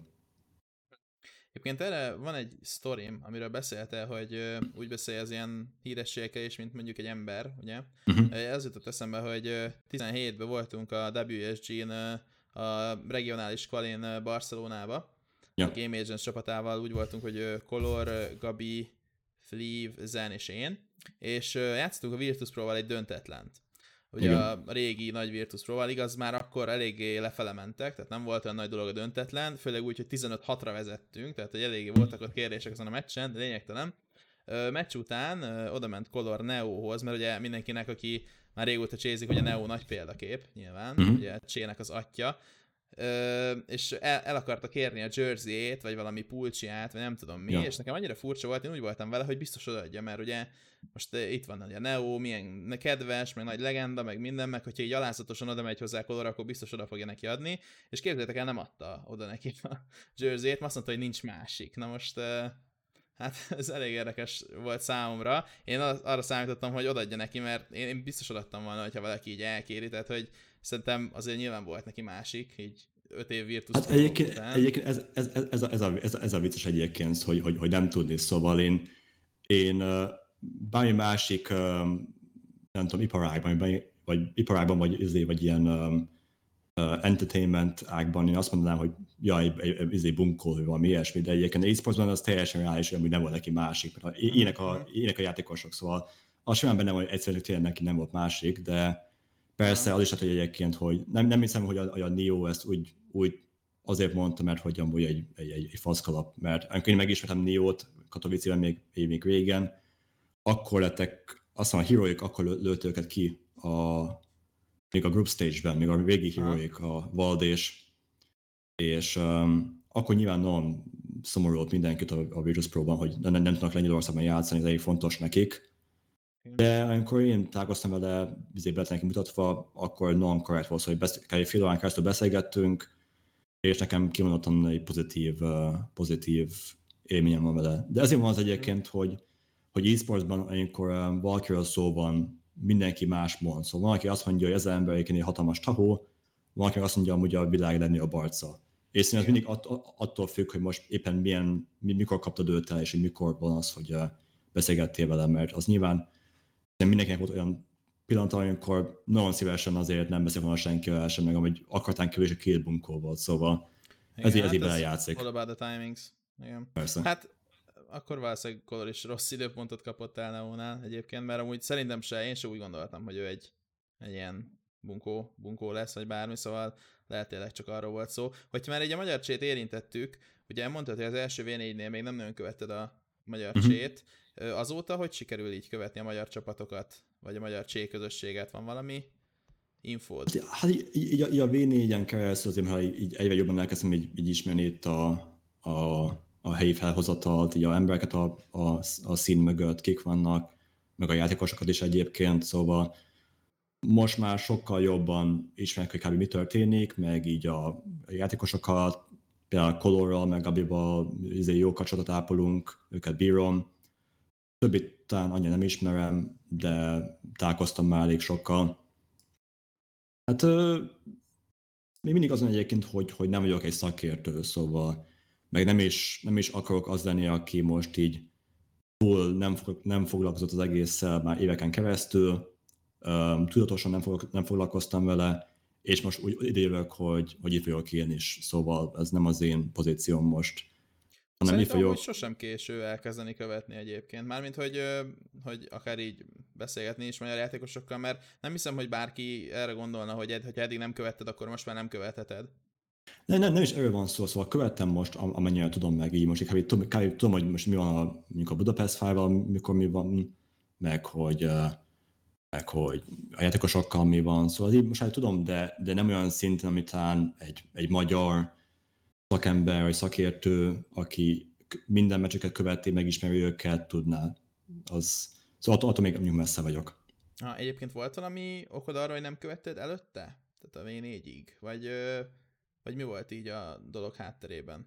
Egyébként erre van egy sztorim, amiről beszéltél, hogy úgy beszélj az ilyen hírességekkel is, mint mondjuk egy ember, ugye? Uh-huh. Ez jutott eszembe, hogy 17-ben voltunk a WSG-n a regionális kvalén Barcelonába, ja. a Game Agents csapatával úgy voltunk, hogy Color, Gabi, Fleeve, Zen és én, és játszottunk a Virtus Pro-val egy döntetlent. Ugye Igen. a régi nagy Virtus pro igaz, már akkor eléggé lefele mentek, tehát nem volt olyan nagy dolog a döntetlen, főleg úgy, hogy 15-6-ra vezettünk, tehát hogy eléggé voltak ott kérdések azon a meccsen, de lényegtelen. Meccs után oda ment Color Neohoz, mert ugye mindenkinek, aki már régóta csézik, hogy a Neo nagy példakép, nyilván, uh-huh. ugye Csének az atya, ö, és el, el akarta kérni a jersey-ét, vagy valami pulcsiát, vagy nem tudom mi, ja. és nekem annyira furcsa volt, én úgy voltam vele, hogy biztos odaadja, mert ugye most itt van a Neo, milyen kedves, meg nagy legenda, meg minden, meg hogyha így alázatosan oda megy hozzá Color, akkor biztos oda fogja neki adni, és képzeljétek el, nem adta oda neki a jersey-ét, azt mondta, hogy nincs másik. Na most Hát ez elég érdekes volt számomra. Én arra számítottam, hogy odaadja neki, mert én, én biztos odaadtam volna, hogyha valaki így elkéri, tehát hogy szerintem azért nyilván volt neki másik, így öt év Virtus
hát egyébként, egyébként ez, ez, ez, ez, a, ez, a, ez, a, ez a vicces egyébként, hogy, hogy, hogy nem tudni, szóval én, én bármi másik, nem tudom, iparágban, vagy iparágban, vagy, izé, vagy ilyen uh, entertainment ágban én azt mondanám, hogy jaj, izé bunkol, vagy valami ilyesmi, de egyébként e-sportsban az teljesen reális, hogy nem volt neki másik, mert ének a, ének a játékosok, szóval az simán benne van, hogy egyszerűen tényleg neki nem volt másik, de persze az is lehet, hogy egyébként, hogy nem, nem hiszem, hogy a, a Neo ezt úgy, úgy azért mondta, mert hogy amúgy egy, egy, egy, egy faszkalap, mert amikor én megismertem Neo-t Katowice-ben még, még régen, akkor lettek, azt mondom, a heroik akkor lőtt őket ki a, még a group stage-ben, még a régi híróik, a Valdés, és um, akkor nyilván nagyon szomorú volt mindenkit a, a Virtus Pro-ban, hogy nem, nem tudnak Lengyelországban játszani, ez elég fontos nekik. De amikor én találkoztam vele, bizony be neki mutatva, akkor nagyon korrekt volt, hogy besz- egy fél órán keresztül beszélgettünk, és nekem kimondottan egy pozitív, uh, pozitív élményem van vele. De ezért van az egyébként, hogy, hogy e-sportsban, amikor uh, valakiről szó van, mindenki más mond. Szóval valaki azt mondja, hogy ez az ember egy hatalmas tahó, valaki azt mondja, hogy a világ lenni a barca. És szerintem mindig att, attól függ, hogy most éppen milyen, mikor kaptad őt el, és hogy mikor van az, hogy beszélgettél vele, mert az nyilván mindenkinek volt olyan pillanat, amikor nagyon szívesen azért nem beszél volna senkivel sem, meg amit akartán kívül, és a két bunkó volt, szóval Igen, ezért, hát ezért belejátszik.
All about the timings. Igen.
Persze.
Hát akkor valószínűleg Color is rossz időpontot kapott el Neónál egyébként, mert amúgy szerintem se, én se úgy gondoltam, hogy ő egy, egy ilyen bunkó, bunkó lesz, vagy bármi, szóval lehet tényleg csak arról volt szó. Hogyha már egy a magyar csét érintettük, ugye mondtad, hogy az első V4-nél még nem nagyon követted a magyar uh-huh. csét, azóta hogy sikerül így követni a magyar csapatokat, vagy a magyar csé közösséget? Van valami infód?
Hát, így, így, így a V4-en keresztül azért, ha így egyre jobban elkezdem így, így ismerni itt a, a a helyi felhozatalt, így a embereket a, a, a szín mögött, kik vannak, meg a játékosokat is egyébként, szóval most már sokkal jobban ismerjük, hogy kb. mi történik, meg így a játékosokat, például Colorral, meg Gabival izé, jó kapcsolatot ápolunk, őket bírom. Többit talán annyira nem ismerem, de találkoztam már elég sokkal. Hát még mindig azon egyébként, hogy, hogy nem vagyok egy szakértő, szóval meg nem is, nem is akarok az lenni, aki most így túl nem, nem foglalkozott az egésszel már éveken keresztül, tudatosan nem, fog, nem foglalkoztam vele, és most úgy idejövök, hogy, hogy itt vagyok én is, szóval ez nem az én pozícióm most.
Hanem Szerintem, vagyok... hogy sosem késő elkezdeni követni egyébként. Mármint, hogy, hogy akár így beszélgetni is magyar játékosokkal, mert nem hiszem, hogy bárki erre gondolna, hogy ha eddig nem követted, akkor most már nem követheted.
Nem, nem, nem is erről van szó, szóval követtem most, amennyire tudom meg így most, kb. Tudom, kb. tudom, hogy most mi van a, mondjuk a Budapest fájval, mikor mi van, meg hogy, meg hogy a játékosokkal mi van, szóval így most már tudom, de, de nem olyan szinten, amit talán egy, egy magyar szakember vagy szakértő, aki minden meccseket követi, megismeri őket, tudná. Az, szóval attól, attól még mondjuk messze vagyok.
Ha, egyébként volt valami okod arra, hogy nem követted előtte? Tehát a V4-ig? Vagy vagy mi volt így a dolog hátterében?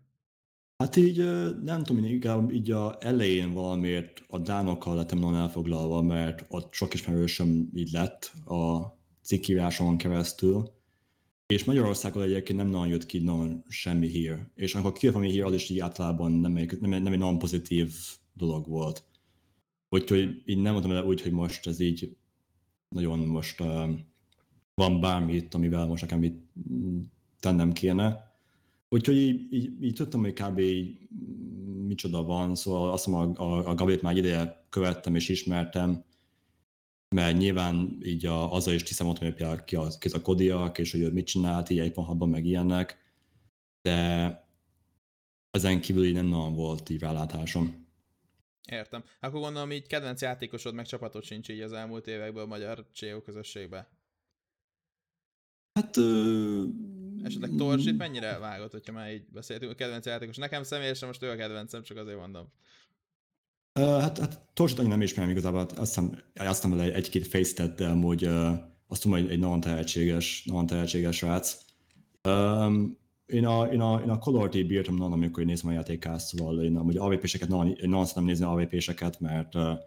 Hát így nem tudom, inkább így a elején valamiért a dánokkal lettem nagyon elfoglalva, mert ott sok ismerősöm így lett a cikkíráson keresztül, és Magyarországon egyébként nem nagyon jött ki nagyon semmi hír. És amikor kijött valami hír, az is így általában nem egy, nem, nem egy nagyon pozitív dolog volt. Úgyhogy így nem mondom el úgy, hogy most ez így nagyon most uh, van bármi itt, amivel most nekem itt tennem kéne. Úgyhogy így, így, így tudtam, hogy kb. Így, micsoda van, szóval azt mondom, a, a, a Gabét már ideje követtem és ismertem, mert nyilván így a, azzal is tisztem hogy például ki, az, ki az a Kodiak, és hogy ő mit csinált, így egy pontban meg ilyenek, de ezen kívül így nem nagyon volt így rálátásom.
Értem. Akkor gondolom így kedvenc játékosod meg csapatod sincs így az elmúlt években a magyar CEO közösségben.
Hát ö,
Esetleg Torzsit mennyire vágott, hogyha már így beszéltünk a kedvenc játékos? Nekem személyesen most ő a kedvencem, csak azért mondom.
Uh, hát, hát Torzsit annyira nem ismerem igazából, hát azt hiszem, játsztam vele egy-két face de amúgy uh, azt tudom, hogy egy nagyon tehetséges, nagyon tehetséges rác. Um, én a, én a, én a Color-t bírtam nagyon, amikor nézem a játékát, szóval én amúgy AVP-seket nagyon, nagyon szeretem nézni AVP-seket, mert uh,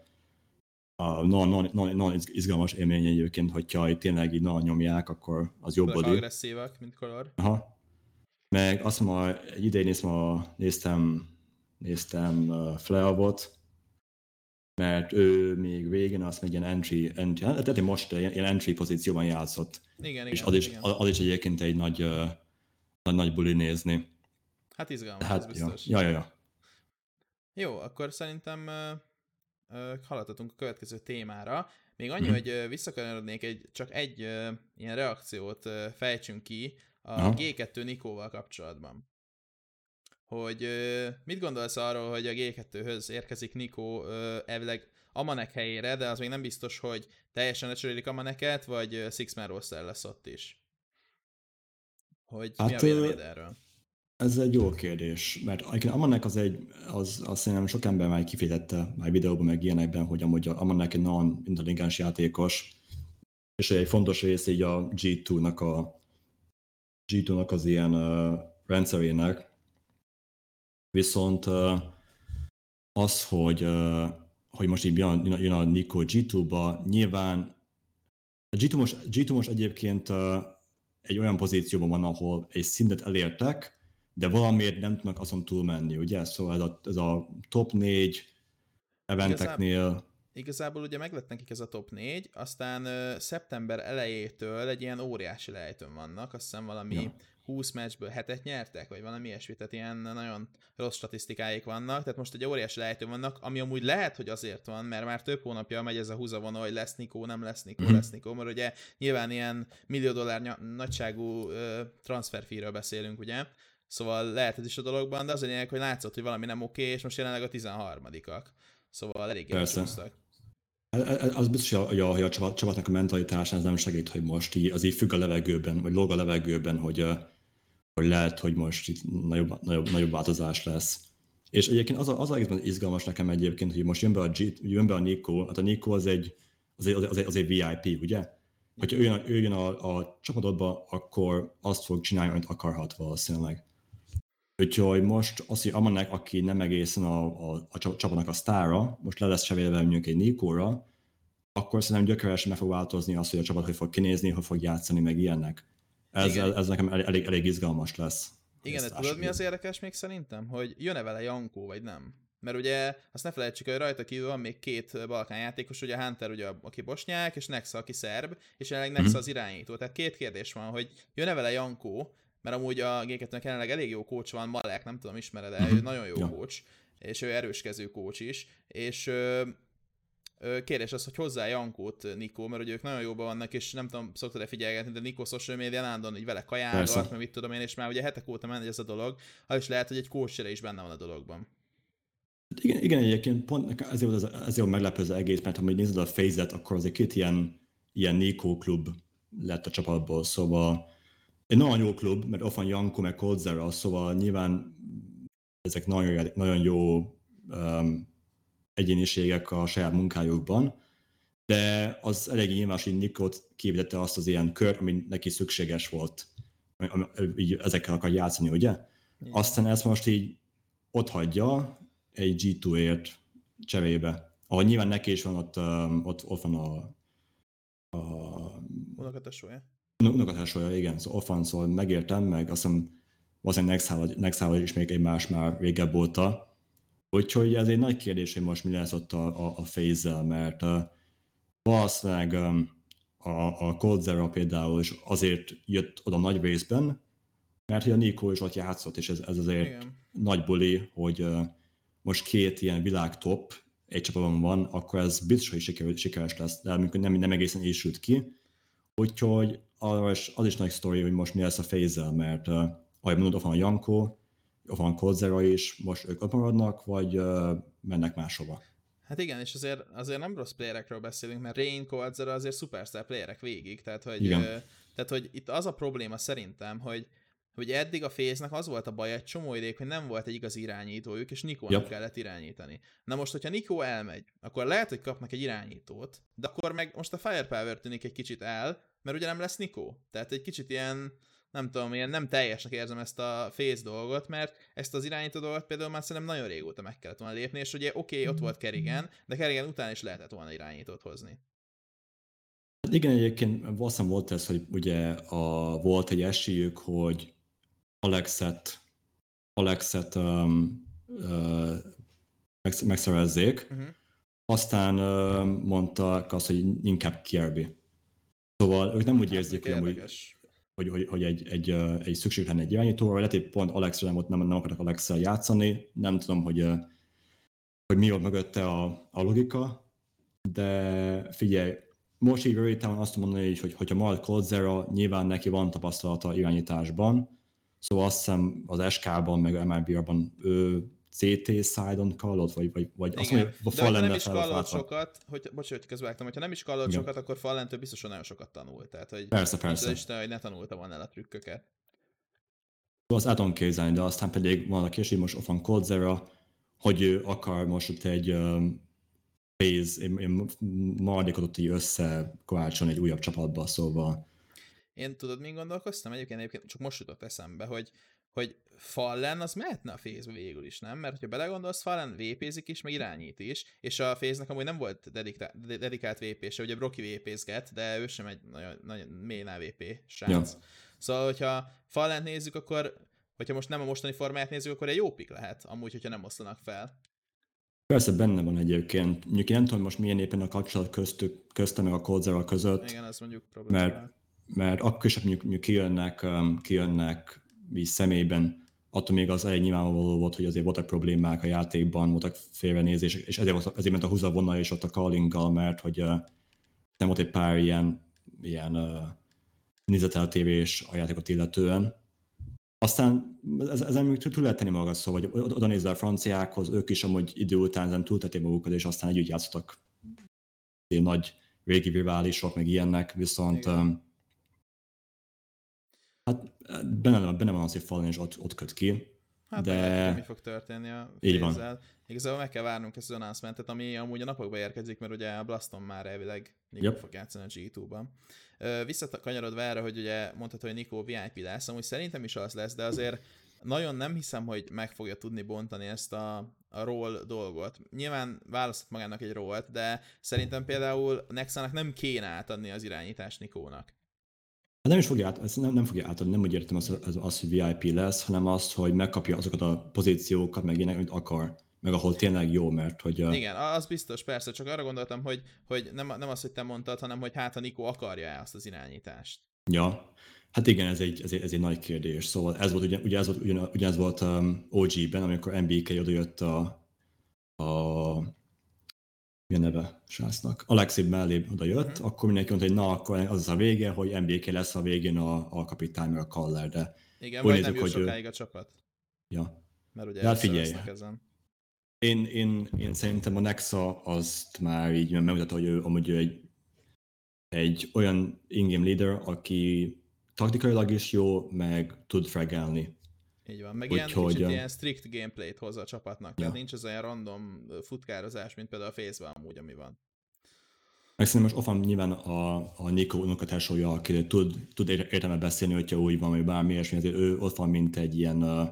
a nagyon, nagyon, nagyon, nagyon izgalmas élmény egyébként, hogyha itt tényleg így nagyon nyomják, akkor az jobb
body. agresszívak, mint Color.
Aha. Meg azt mondom, egy idején néztem, a, néztem, néztem uh, Fleavot, mert ő még végén azt meg ilyen entry, entry hát tehát most ilyen, ilyen entry pozícióban játszott.
Igen,
és
igen,
az is,
igen.
az is egyébként egy nagy, uh, nagy, nagy buli nézni.
Hát izgalmas, hát, ez biztos.
Ja, ja, ja.
Jó, akkor szerintem uh, haladhatunk a következő témára. Még annyi, mm. hogy visszakanyarodnék, egy, csak egy ilyen reakciót fejtsünk ki a Aha. G2 Nikóval kapcsolatban hogy mit gondolsz arról, hogy a G2-höz érkezik Nikó elvileg Amanek helyére, de az még nem biztos, hogy teljesen lecserélik Amaneket, vagy Six Man roster lesz ott is. Hogy hát, mi a véleményed erről?
Ez egy jó kérdés, mert Amanek az egy, az, az szerintem sok ember már kifejtette, már videóban, meg ilyenekben, hogy amúgy Amanek egy nagyon intelligens játékos, és egy fontos rész így a G2-nak a G2-nak az ilyen uh, rendszerének, Viszont az, hogy, hogy most így jön, jön a Nico G2-ba, nyilván a G2 most, G2 most egyébként egy olyan pozícióban van, ahol egy szintet elértek, de valamiért nem tudnak azon túlmenni, ugye? Szóval ez a, ez a top 4 eventeknél...
Igazából, igazából ugye meglett nekik ez a top 4, aztán uh, szeptember elejétől egy ilyen óriási lejtőn vannak, azt hiszem valami ja 20 meccsből hetet nyertek, vagy valami ilyesmi, tehát ilyen nagyon rossz statisztikáik vannak, tehát most egy óriási lejtő vannak, ami amúgy lehet, hogy azért van, mert már több hónapja megy ez a húzavona, hogy lesz Nikó, nem lesz Nikó, mm. lesz Nikó, mert ugye nyilván ilyen millió dollár nagyságú transferfíről beszélünk, ugye, Szóval lehet ez is a dologban, de az a lényeg, hogy látszott, hogy valami nem oké, és most jelenleg a 13-ak. Szóval elég
elcsúsztak. Az biztos, hogy a, hogy a csapatnak a mentalitásán ez nem segít, hogy most így, az így függ a levegőben, vagy lóg a levegőben, hogy hogy lehet, hogy most itt nagyobb, nagyobb, nagyobb változás lesz. És egyébként az, az egészben izgalmas nekem egyébként, hogy most jön be a, G, jön be a Nico, hát a Nico az egy, az egy, az egy, az egy VIP, ugye? Hogyha ő jön, ő jön a, a csapatodba, akkor azt fog csinálni, amit akarhat valószínűleg. Úgyhogy most az, hogy Amanek, aki nem egészen a, a, a csapatnak a sztára, most le lesz cserélve mondjuk egy Nikóra, akkor szerintem gyökeresen meg fog változni az, hogy a csapat hogy fog kinézni, hogy fog játszani, meg ilyenek. Ez, ez, ez nekem elég, elég izgalmas lesz.
Igen, de tudod mi az érdekes még szerintem? Hogy jön-e vele Jankó, vagy nem? Mert ugye azt ne felejtsük, hogy rajta kívül van még két balkán játékos, ugye Hunter, ugye, aki bosnyák, és Nexa, aki szerb, és jelenleg Nexa mm-hmm. az irányító. Tehát két kérdés van, hogy jön-e vele Jankó, mert amúgy a g 2 jelenleg elég jó kócs van, Malek, nem tudom, ismered el, mm-hmm. ő nagyon jó ja. kócs, és ő erőskező kócs is, és Kérdés az, hogy hozzá Jankót, Nikó, mert ugye ők nagyon jóban vannak, és nem tudom, szoktad-e figyelgetni, de Nikó social media állandóan így vele kajálgat, mert mit tudom én, és már ugye hetek óta megy ez a dolog, az is lehet, hogy egy kócsere is benne van a dologban.
Igen, igen, egyébként pont ezért, az, ezért meglepő az egész, mert ha nézed a phase akkor az egy két ilyen, ilyen Nikó klub lett a csapatból, szóval egy nagyon jó klub, mert ott van Janko, meg Coldzera, szóval nyilván ezek nagyon, nagyon jó um, egyéniségek a saját munkájukban, de az elég nyilván, hogy Nikot képítette azt az ilyen kört, ami neki szükséges volt így ezekkel akar játszani, ugye? Igen. Aztán ezt most így ott hagyja egy G2-ért cserébe. Ahol nyilván neki is van ott, um, ott, ott van a,
a unokatesója.
Unokatesója, igen, szóval van, szóval megértem, meg azt hiszem valószínűleg Nexával is még egy más már régebb óta, Úgyhogy ez egy nagy kérdés, hogy most mi lesz ott a, a, a phase mert uh, valószínűleg um, a, a Cold Zero például is azért jött oda nagy részben, mert hogy a Nico is ott játszott, és ez, ez azért Igen. nagy buli, hogy uh, most két ilyen világtop egy csapatban van, akkor ez biztos, hogy siker, sikeres lesz, de amikor nem, nem egészen ésült ki. Úgyhogy az, az is nagy sztori, hogy most mi lesz a phase mert uh, ahogy mondod, ott van a Janko, van Coldzera is, most ők ott maradnak, vagy uh, mennek máshova?
Hát igen, és azért, azért nem rossz playerekről beszélünk, mert Rain, Coldzera azért superstar playerek végig, tehát hogy, uh, tehát hogy itt az a probléma szerintem, hogy hogy eddig a féznek az volt a baj egy csomó ideig, hogy nem volt egy igazi irányítójuk, és Nikónak
Yep.
kellett irányítani. Na most, hogyha Nikó elmegy, akkor lehet, hogy kapnak egy irányítót, de akkor meg most a Firepower tűnik egy kicsit el, mert ugye nem lesz Nikó. Tehát egy kicsit ilyen, nem tudom, ilyen nem teljesnek érzem ezt a féz dolgot, mert ezt az irányító dolgot például már szerintem nagyon régóta meg kellett volna lépni, és ugye oké, okay, ott volt Kerrigan, de Kerrigan után is lehetett volna irányítót hozni.
Igen, egyébként valószínűleg volt ez, hogy ugye a, volt egy esélyük, hogy Alexet, Alexet um, uh, megsz- megszerezzék,
Uh-huh.
aztán uh, mondták azt, hogy inkább Kirby. Szóval ők nem úgy érzik, hogy, hogy, hogy, hogy egy, egy, egy szükség lenne egy irányítóra, vagy lehet, hogy pont Alexre nem, nem, nem akartak alex játszani, nem tudom, hogy, hogy mi volt mögötte a, a logika, de figyelj, most így rövid azt mondani, is, hogy hogyha marad Coldzera, nyilván neki van tapasztalata irányításban, szóval azt hiszem az SK-ban, meg a MLB-ban ő CT side-on kallott, vagy, vagy, vagy azt
Igen,
mondja, hogy
de
fal
hogyha nem is
fel
kallolt sokat, hogy, bocs, hogy közvágtam, hogyha nem is kallolt
Igen.
sokat, akkor Fallentől biztosan nagyon sokat tanult. Tehát, hogy
Persze,
Persze. Isten, hogy ne tanulta volna el a trükköket.
Azt el tudom képzelni, de aztán pedig van a később most ott van Coldzera, hogy ő akar most ott egy um, phase, én, én maradékot ott így összekovácsolni egy újabb csapatba, szóval
Én tudod, min gondolkoztam? Egyébként, egyébként csak most jutott eszembe, hogy, hogy Fallen az mehetne a fézbe végül is, nem? Mert hogyha belegondolsz, Fallen vépézik is, meg irányít is, és a féznek amúgy nem volt dediká- de- dedikált vépése, ugye Brocky vépézget, de ő sem egy nagyon, nagyon mély VP srác.
Ja.
Szóval, hogyha Fallen nézzük, akkor hogyha most nem a mostani formáját nézzük, akkor egy jó pik lehet, amúgy, hogyha nem oszlanak fel.
persze benne van egyébként. Mondjuk én nem tudom most milyen éppen a kapcsolat köztük, köztem meg a Coldzera között,
Igen, az mondjuk probléma.
mert, mert akkor is, mondjuk, mondjuk kijönnek, um, kijönnek így személyben, attól még az elég nyilvánvaló volt, hogy azért voltak problémák a játékban, voltak félrenézések, és ezért, ezért ment a húzavonal is ott a callinggal, mert hogy uh, nem volt egy pár ilyen, ilyen uh, nézeteltérés a játékot illetően. Aztán ez- ezen még túl lehet tenni maga szó, vagy oda nézel a franciákhoz, ők is amúgy idő után ezen túltették magukat, és aztán együtt játszottak ilyen nagy régi riválisok, meg ilyenek, viszont
Igen.
Hát benne, van- benne van az, hogy Fallen is ott, ott köt ki.
Hát
de-
de... mi fog történni a
Így van.
fézzel. Igazából meg kell várnunk ezt az announcementet, ami amúgy a napokba érkezik, mert ugye a Blaston már elvileg Nikó
Yep.
fog játszani a G2-ban. Visszakanyarodva erre, hogy ugye mondtad, hogy Nikó VIP lesz, amúgy szerintem is az lesz, de azért nagyon nem hiszem, hogy meg fogja tudni bontani ezt a, a roll dolgot. Nyilván választott magának egy rollt, de szerintem például Nexának nem kéne átadni az irányítást Nikónak.
Hát nem is fogja át, ezt nem, nem fogja átadni, nem úgy értem azt, az, az, hogy VIP lesz, hanem azt, hogy megkapja azokat a pozíciókat, meg ilyenek, amit akar, meg ahol tényleg jó, mert hogy
Igen, az biztos, persze, csak arra gondoltam, hogy, hogy nem, nem az, hogy te mondtad, hanem hogy hát a Nikó akarja-e azt az irányítást.
Ja, hát igen, ez egy, ez egy, ez egy nagy kérdés. Szóval ez volt, ugye, ugye ez volt, ugyan, ugyanez volt um, OG-ben, amikor MBK odajött a, a mi a neve srácnak? Alexi mellé odajött,
Mhm.
akkor mindenki mondta, hogy na, akkor az a vége, hogy MBK lesz a végén a, a kapitány, meg a Kaller, de
Igen,
Úgy
vagy
nézzük,
nem
hogy ő-
sokáig a csapat,
ja.
mert ugye
De hát figyelj.
ezen.
Én, én, én szerintem a Nexa azt már így megmutatta, hogy ő amúgy ő egy, egy olyan in-game leader, aki taktikailag is jó, meg tud fragelni.
Így van. Meg ilyen
Úgyhogy,
kicsit ilyen strict gameplayt hoz a csapatnak, tehát
Ja.
nincs az olyan random futkározás, mint például a face amúgy, ami van.
Meg szerintem most van nyilván a, a Nico unokatársolja, aki tud, tud ért- értelme beszélni, hogyha úgy van, vagy bármi ilyesmi, ő ott van, mint egy ilyen uh,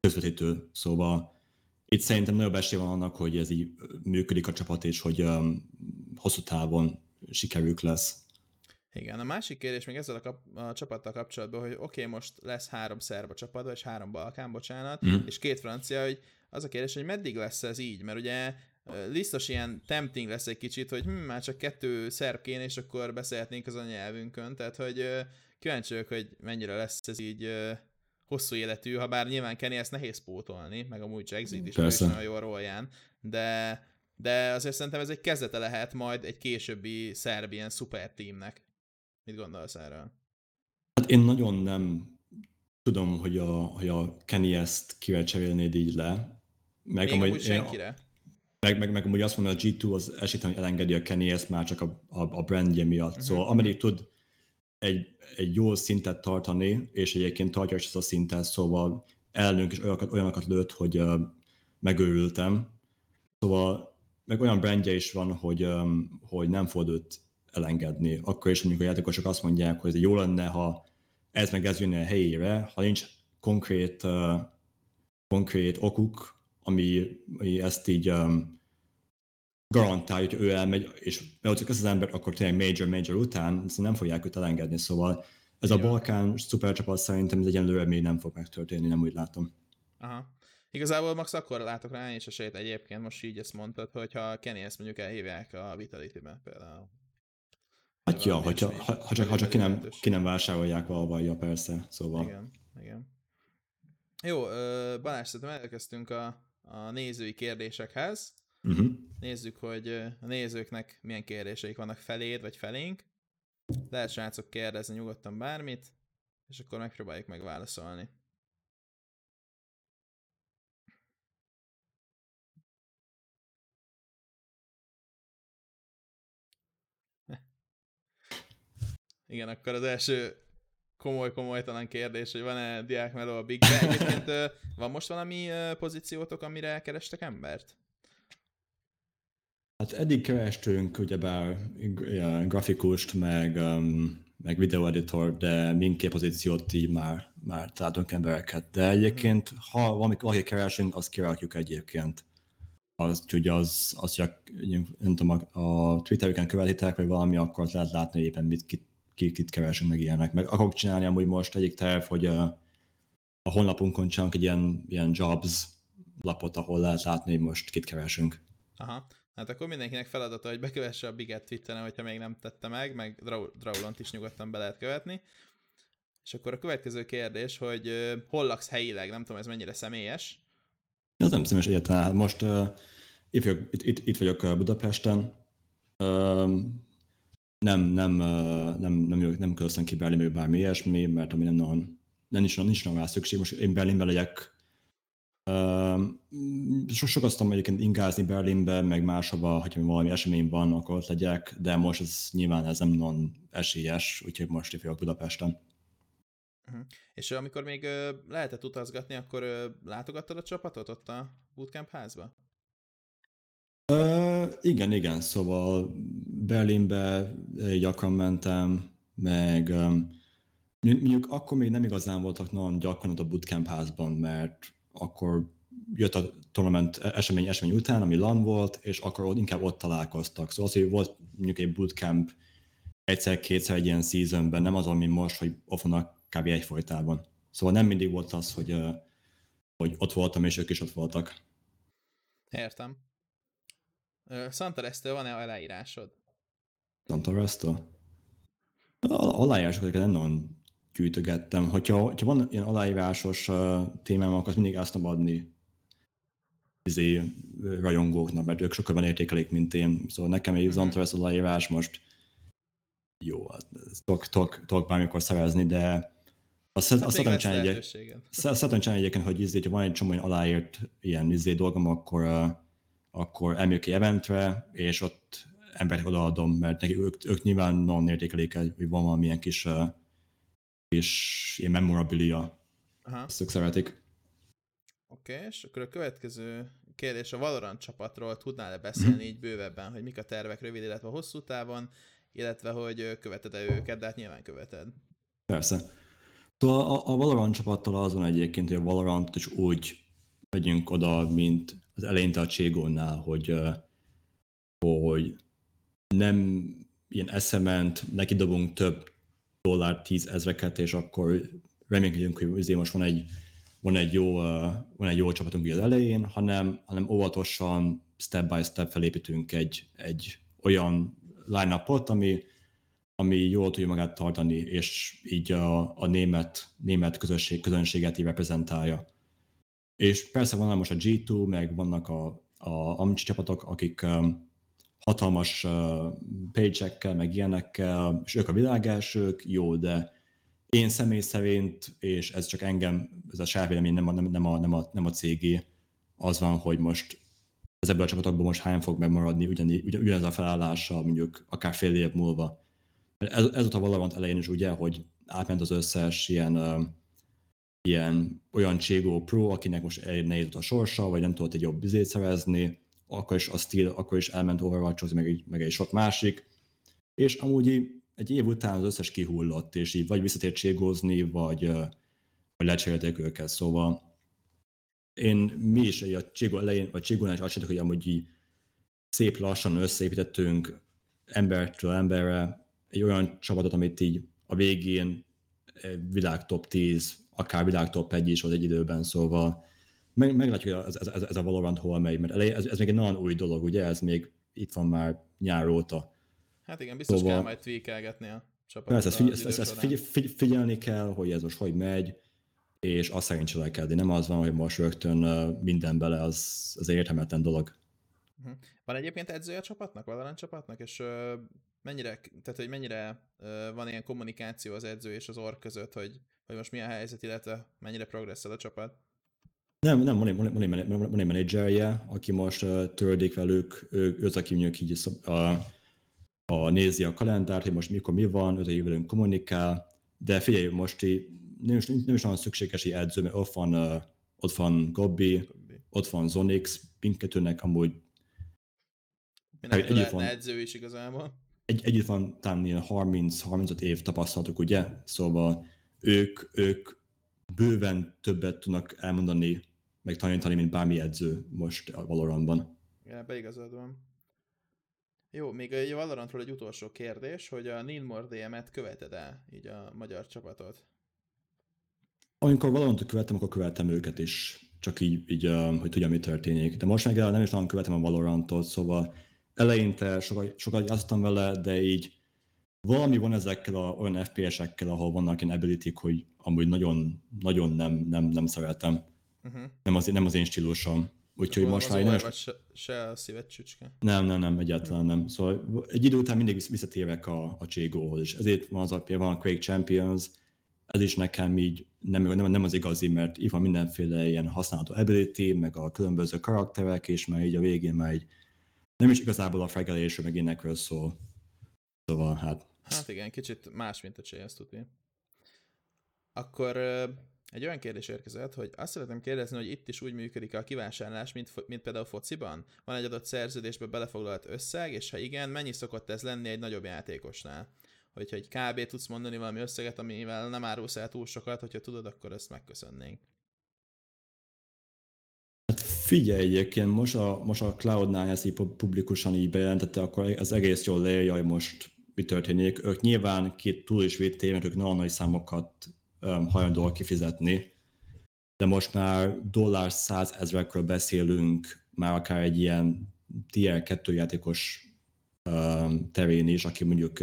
közvetítő. Szóval itt szerintem nagyobb esély van annak, hogy ez így működik a csapat, és hogy um, hosszú távon sikerük lesz.
Igen, a másik kérdés még ezzel a, kap- a csapattal kapcsolatban, hogy oké, okay, most lesz három szerb a csapatban, és három balkán, bocsánat,
Mhm.
és két francia, hogy az a kérdés, hogy meddig lesz ez így, mert ugye biztos ilyen tempting lesz egy kicsit, hogy hm, már csak kettő szerb kéne, és akkor beszélhetnénk az anyanyelvünkön, tehát hogy kíváncsi vagyok, hogy mennyire lesz ez így hosszú életű, ha bár nyilván Kenny ezt nehéz pótolni, meg amúgy Exit is, is nagyon jó rolján, de, de azért szerintem ez egy kezdete lehet majd egy későbbi szerb ilyen szuper teamnek. Mit gondolsz erről?
Hát én nagyon nem tudom, hogy a, hogy a Kenny ezt kivel cserélnéd így le. Meg
Még amúgy senkire?
Meg, meg, meg amúgy azt mondom, hogy a G2 az hogy elengedi a Kenny ezt már csak a, a, a brandje miatt. Uh-huh. Szóval ameddig tud egy, egy jó szintet tartani, és egyébként tartja is ezt a szintet, szóval elnünk is olyanokat, olyanokat lőtt, hogy uh, megőrültem. Szóval meg olyan brandje is van, hogy, um, hogy nem fordult elengedni. Akkor is, amikor a játékosok azt mondják, hogy jó lenne, ha ez meg ez jönne a helyére, ha nincs konkrét, uh, konkrét okuk, ami, ami ezt így um, garantálja, hogy ő elmegy, és behozzuk ezt az embert, akkor tényleg major-major után nem fogják őt elengedni, szóval ez a Balkán szupercsapat szerintem ez egyenlőre még nem fog megtörténni, nem úgy látom.
Aha. Igazából Max akkor látok rá és esélyt egyébként, most így ezt mondtad, hogyha Kenny ezt mondjuk elhívják a Vitality-be például.
Hát ja, hogyha, ha, ha, csak, ha csak ki, nem, ki nem vásárolják valahol, ja persze, szóval.
Igen, igen. Jó, Balázs, szerintem elkezdtünk a, a nézői kérdésekhez. Uh-huh. Nézzük, hogy a nézőknek milyen kérdéseik vannak feléd, vagy felénk. Lehet srácok kérdezni nyugodtan bármit, és akkor megpróbáljuk megválaszolni. Igen, akkor az első komoly-komolytalan kérdés, hogy van-e Diák Meló a Big Egyébként van most valami pozíciótok, amire kerestek embert?
Hát eddig kerestünk ugyebár grafikust, meg, um, meg videoeditor, de mindkét pozíciót így már, már találtunk embereket. De egyébként, ha valami, valaki keresünk, azt kirakjuk egyébként. Az, ugye az, az hogy nem tudom, a, a Twitter-üken követitek, vagy valami, akkor lehet látni éppen mit, kit, kit, keresünk, meg ilyenek. Meg akarok csinálni amúgy most egyik terv, hogy a, a honlapunkon csinálunk egy ilyen, ilyen jobs lapot, ahol lehet látni, hogy most kit keresünk.
Aha. Hát akkor mindenkinek feladata, hogy bekövesse a Biget Twitteren, hogyha még nem tette meg, meg Draulont is nyugodtan be lehet követni. És akkor a következő kérdés, hogy hol laksz helyileg, nem tudom, ez mennyire személyes.
Ez nem személyes egyáltalán. Hát most uh, itt, vagyok, itt, itt, vagyok Budapesten. Nem, nem, nem, nem, nem, nem kölszön ki Berlinből bármi ilyesmi, mert ami nem nagyon, nem nincs, nincs nagyon rá szükség. Most én Berlinben legyek sok aztam egyébként ingázni Berlinbe, meg máshova, hogyha valami esemény van, akkor ott legyek, de most ez nyilván ez nem non esélyes, úgyhogy most itt vagyok Budapesten.
Uh-huh. És amikor még lehetett utazgatni, akkor látogattad a csapatot ott a bootcamp házba?
Uh, igen, igen, szóval Berlinbe gyakran mentem, meg mondjuk akkor még nem igazán voltak nagyon gyakran ott a bootcamp házban, mert akkor jött a tournament esemény esemény után, ami LAN volt, és akkor ott, inkább ott találkoztak. Szóval az, hogy volt mondjuk egy bootcamp egyszer-kétszer egy ilyen seasonben, nem az, ami most, hogy vannak kb. egyfolytában. Szóval nem mindig volt az, hogy, hogy ott voltam, és ők is ott voltak.
Értem. Santa Resto aláírásod?
Santa Resto? Aláírásokat nem nagyon gyűjtögettem. Hogyha, hogyha van ilyen aláírásos témám, akkor mindig azt tudom adni izé, rajongóknak, mert ők sokkal értékelik, mint én. Szóval nekem egy. Zantares aláírás most jó, hát tudok, tudok, tudok bármikor szerezni, de azt, hát azt szeretem csinálni, egy, szeretem csinálni egyébként, hogy izé, ha van egy csomó aláírt ilyen izé dolgom, akkor, akkor elmegyek egy eventre, és ott emberek odaadom, mert nekik ők, ők nyilván nagyon értékelik, hogy van valamilyen kis és ilyen memorabilia. Aha. Ezt ők szeretik.
Oké, okay, és akkor a következő kérdés a Valorant csapatról tudnál-e beszélni így bővebben, hogy mik a tervek rövid, illetve hosszú távon, illetve hogy követed-e őket, de hát nyilván követed.
Persze. Szóval a, a Valorant csapattal azon egyébként, hogy a Valorant is úgy megyünk oda, mint az eleinte a Cségónál, hogy, hogy nem ilyen eszement, neki dobunk több dollár tízezreket, és akkor reménykedjünk, hogy azért most van egy, van egy, jó, uh, van egy jó csapatunk az elején, hanem, hanem óvatosan, step by step felépítünk egy, egy olyan line ami, ami jól tudja magát tartani, és így a, a német, német közösség, közönséget így reprezentálja. És persze van most a G2, meg vannak a, a Amcsi csapatok, akik um, hatalmas page meg ilyenekkel, és ők a világ elsők, jó, de én személy szerint, és ez csak engem, ez a saját vélemény nem a, nem, nem, a, nem, a, nem a cégé, az van, hogy most az ebből a csapatokból most hány fog megmaradni ugyaní, ugyan, ugyanez a felállása, mondjuk akár fél év múlva. Ez, ez ott a Valorant elején is ugye, hogy átment az összes ilyen, uh, ilyen olyan Cségó Pro, akinek most nehéz a sorsa, vagy nem tudott egy jobb bizét szerezni, akkor is a Steel, akkor is elment overwatch meg, egy, meg egy sok másik, és amúgy egy év után az összes kihullott, és így vagy visszatért cségózni, vagy, vagy lecserélték őket, szóval én mi is a Csigó elején, vagy Csigónál is azt csináltuk, hogy amúgy így szép lassan összeépítettünk embertől emberre egy olyan csapatot, amit így a végén világ top 10, akár világ top 1 is az egy időben, szóval meg, meglátjuk, hogy ez, ez, ez, a Valorant hol megy, mert elej, ez, ez még egy nagyon új dolog, ugye, ez még itt van már nyár óta.
Hát igen, biztos szóval, kell majd tweakelgetni a csapatot.
Persze, ezt, figy- ezt, ezt figy- figy- figyelni kell, hogy ez most hogy megy, és azt szerint cselekedni. Nem az van, hogy most rögtön minden bele, az, az értelmetlen dolog.
Uh-huh. Van egyébként edzője a csapatnak, Valorant csapatnak, és mennyire, tehát hogy mennyire van ilyen kommunikáció az edző és az ork között, hogy, hogy most milyen helyzet, illetve mennyire progresszál a csapat?
Nem, nem, van egy, van egy, van egy menedzserje, aki most uh, törődik velük, ő, ő az, aki mondjuk így a, a, nézi a kalendárt, hogy most mikor mi van, ő velünk kommunikál, de figyelj, most így nem is, nem is nagyon szükséges egy edző, mert ott van, uh, ott van Gobbi, ott van Zonix, mindkettőnek amúgy
Mindenki lehetne van, edző is igazából.
Egy, együtt van talán ilyen 30-35 év tapasztalatuk, ugye? Szóval ők, ők bőven többet tudnak elmondani, meg tanítani, mint bármi edző most a Valorantban.
Ja, beigazad van. Jó, még egy Valorantról egy utolsó kérdés, hogy a Ninmore DM-et követed el, így a magyar csapatot?
Amikor Valorantot követtem, akkor követtem őket is, csak így, így hogy tudjam, mi történik. De most meg nem is nagyon követem a Valorantot, szóval eleinte sokat, sokat játszottam vele, de így valami van ezekkel a, olyan FPS-ekkel, ahol vannak ilyen ability hogy amúgy nagyon, nagyon nem, nem, nem szeretem. Uh-huh. Nem, az, nem az én stílusom. Úgyhogy
az
most
már... Nem, se, se a szíved csücske?
Nem, nem, nem, egyáltalán nem. Szóval egy idő után mindig visszatérek a, a Cségóhoz, és ezért van az apja, van a Quake Champions, ez is nekem így nem, nem, nem az igazi, mert itt van mindenféle ilyen használható ability, meg a különböző karakterek, és már így a végén már így nem is igazából a fregelésről, meg énekről szól. Szóval hát...
Hát igen, kicsit más, mint a CS tudni. Akkor egy olyan kérdés érkezett, hogy azt szeretném kérdezni, hogy itt is úgy működik a kivásárlás, mint, mint például fociban? Van egy adott szerződésbe belefoglalt összeg, és ha igen, mennyi szokott ez lenni egy nagyobb játékosnál? Hogyha egy kb. tudsz mondani valami összeget, amivel nem árulsz el túl sokat, hogyha tudod, akkor ezt megköszönnénk.
Hát figyelj, egyébként most a, most a Cloud9 ezt így publikusan így bejelentette, akkor az egész jól leírja, hogy most mi történik. Ők nyilván két túl is védték, mert ők nagyon nagy számokat hajlandóak kifizetni, de most már dollár százezrekről beszélünk, már akár egy ilyen tier 2 játékos terén is, aki mondjuk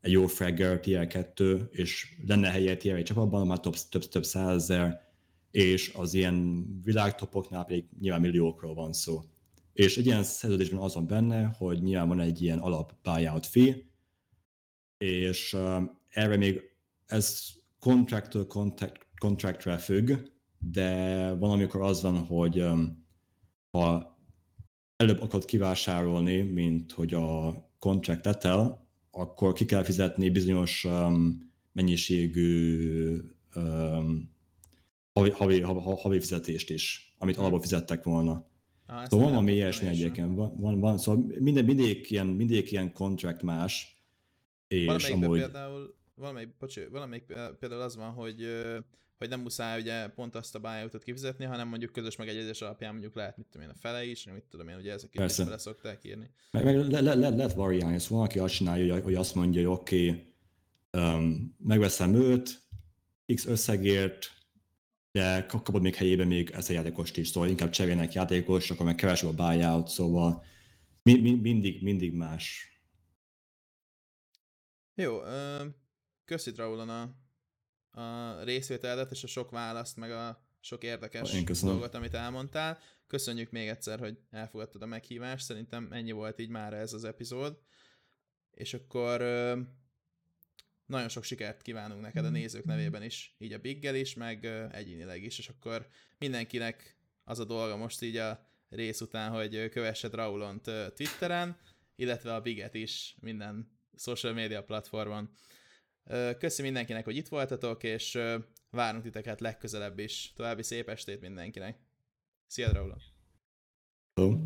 egy jó fragger tier 2, és lenne helye tier 1 csapatban, már több, több, több százezer, és az ilyen világtopoknál pedig nyilván milliókról van szó. És egy ilyen szerződésben az van benne, hogy nyilván van egy ilyen alap buyout fee, és erre még ez contractől contract, contractre függ, de van, amikor az van, hogy um, ha előbb akarod kivásárolni, mint hogy a contract el, akkor ki kell fizetni bizonyos um, mennyiségű um, havi, havi, havi, havi fizetést is, amit alapból fizettek volna. Ah, szóval van valami ilyesmi egyébként. Van, van, van, szóval minden, mindig, ilyen, mindig ilyen contract más.
És amúgy... például, valamelyik, bocsi, valamelyik például az van, hogy hogy nem muszáj ugye pont azt a buyoutot kifizetni, hanem mondjuk közös megegyezés alapján mondjuk lehet, mit tudom én, a fele is, mit tudom én, ugye ezek is bele szokták írni.
Meg, meg le, le, le, lehet variálni, szóval van, aki azt csinálja, hogy azt mondja, hogy oké, okay, um, megveszem őt, x összegért, de kapod még helyébe még ezt a játékost is, szóval inkább cserélnek játékos, akkor meg kevesebb a buyout, szóval mi, mi, mindig, mindig más.
Jó, köszi Raulon a, a részvételedet és a sok választ, meg a sok érdekes dolgot, amit elmondtál. Köszönjük még egyszer, hogy elfogadtad a meghívást, szerintem ennyi volt így már ez az epizód. És akkor nagyon sok sikert kívánunk neked a nézők nevében is, így a Biggel is, meg egyénileg is, és akkor mindenkinek az a dolga most így a rész után, hogy kövessed Raulont Twitteren, illetve a Biget is minden social media platformon. Köszi mindenkinek, hogy itt voltatok, és várunk titeket legközelebb is. További szép estét mindenkinek. Szia, Draulon!
Hello.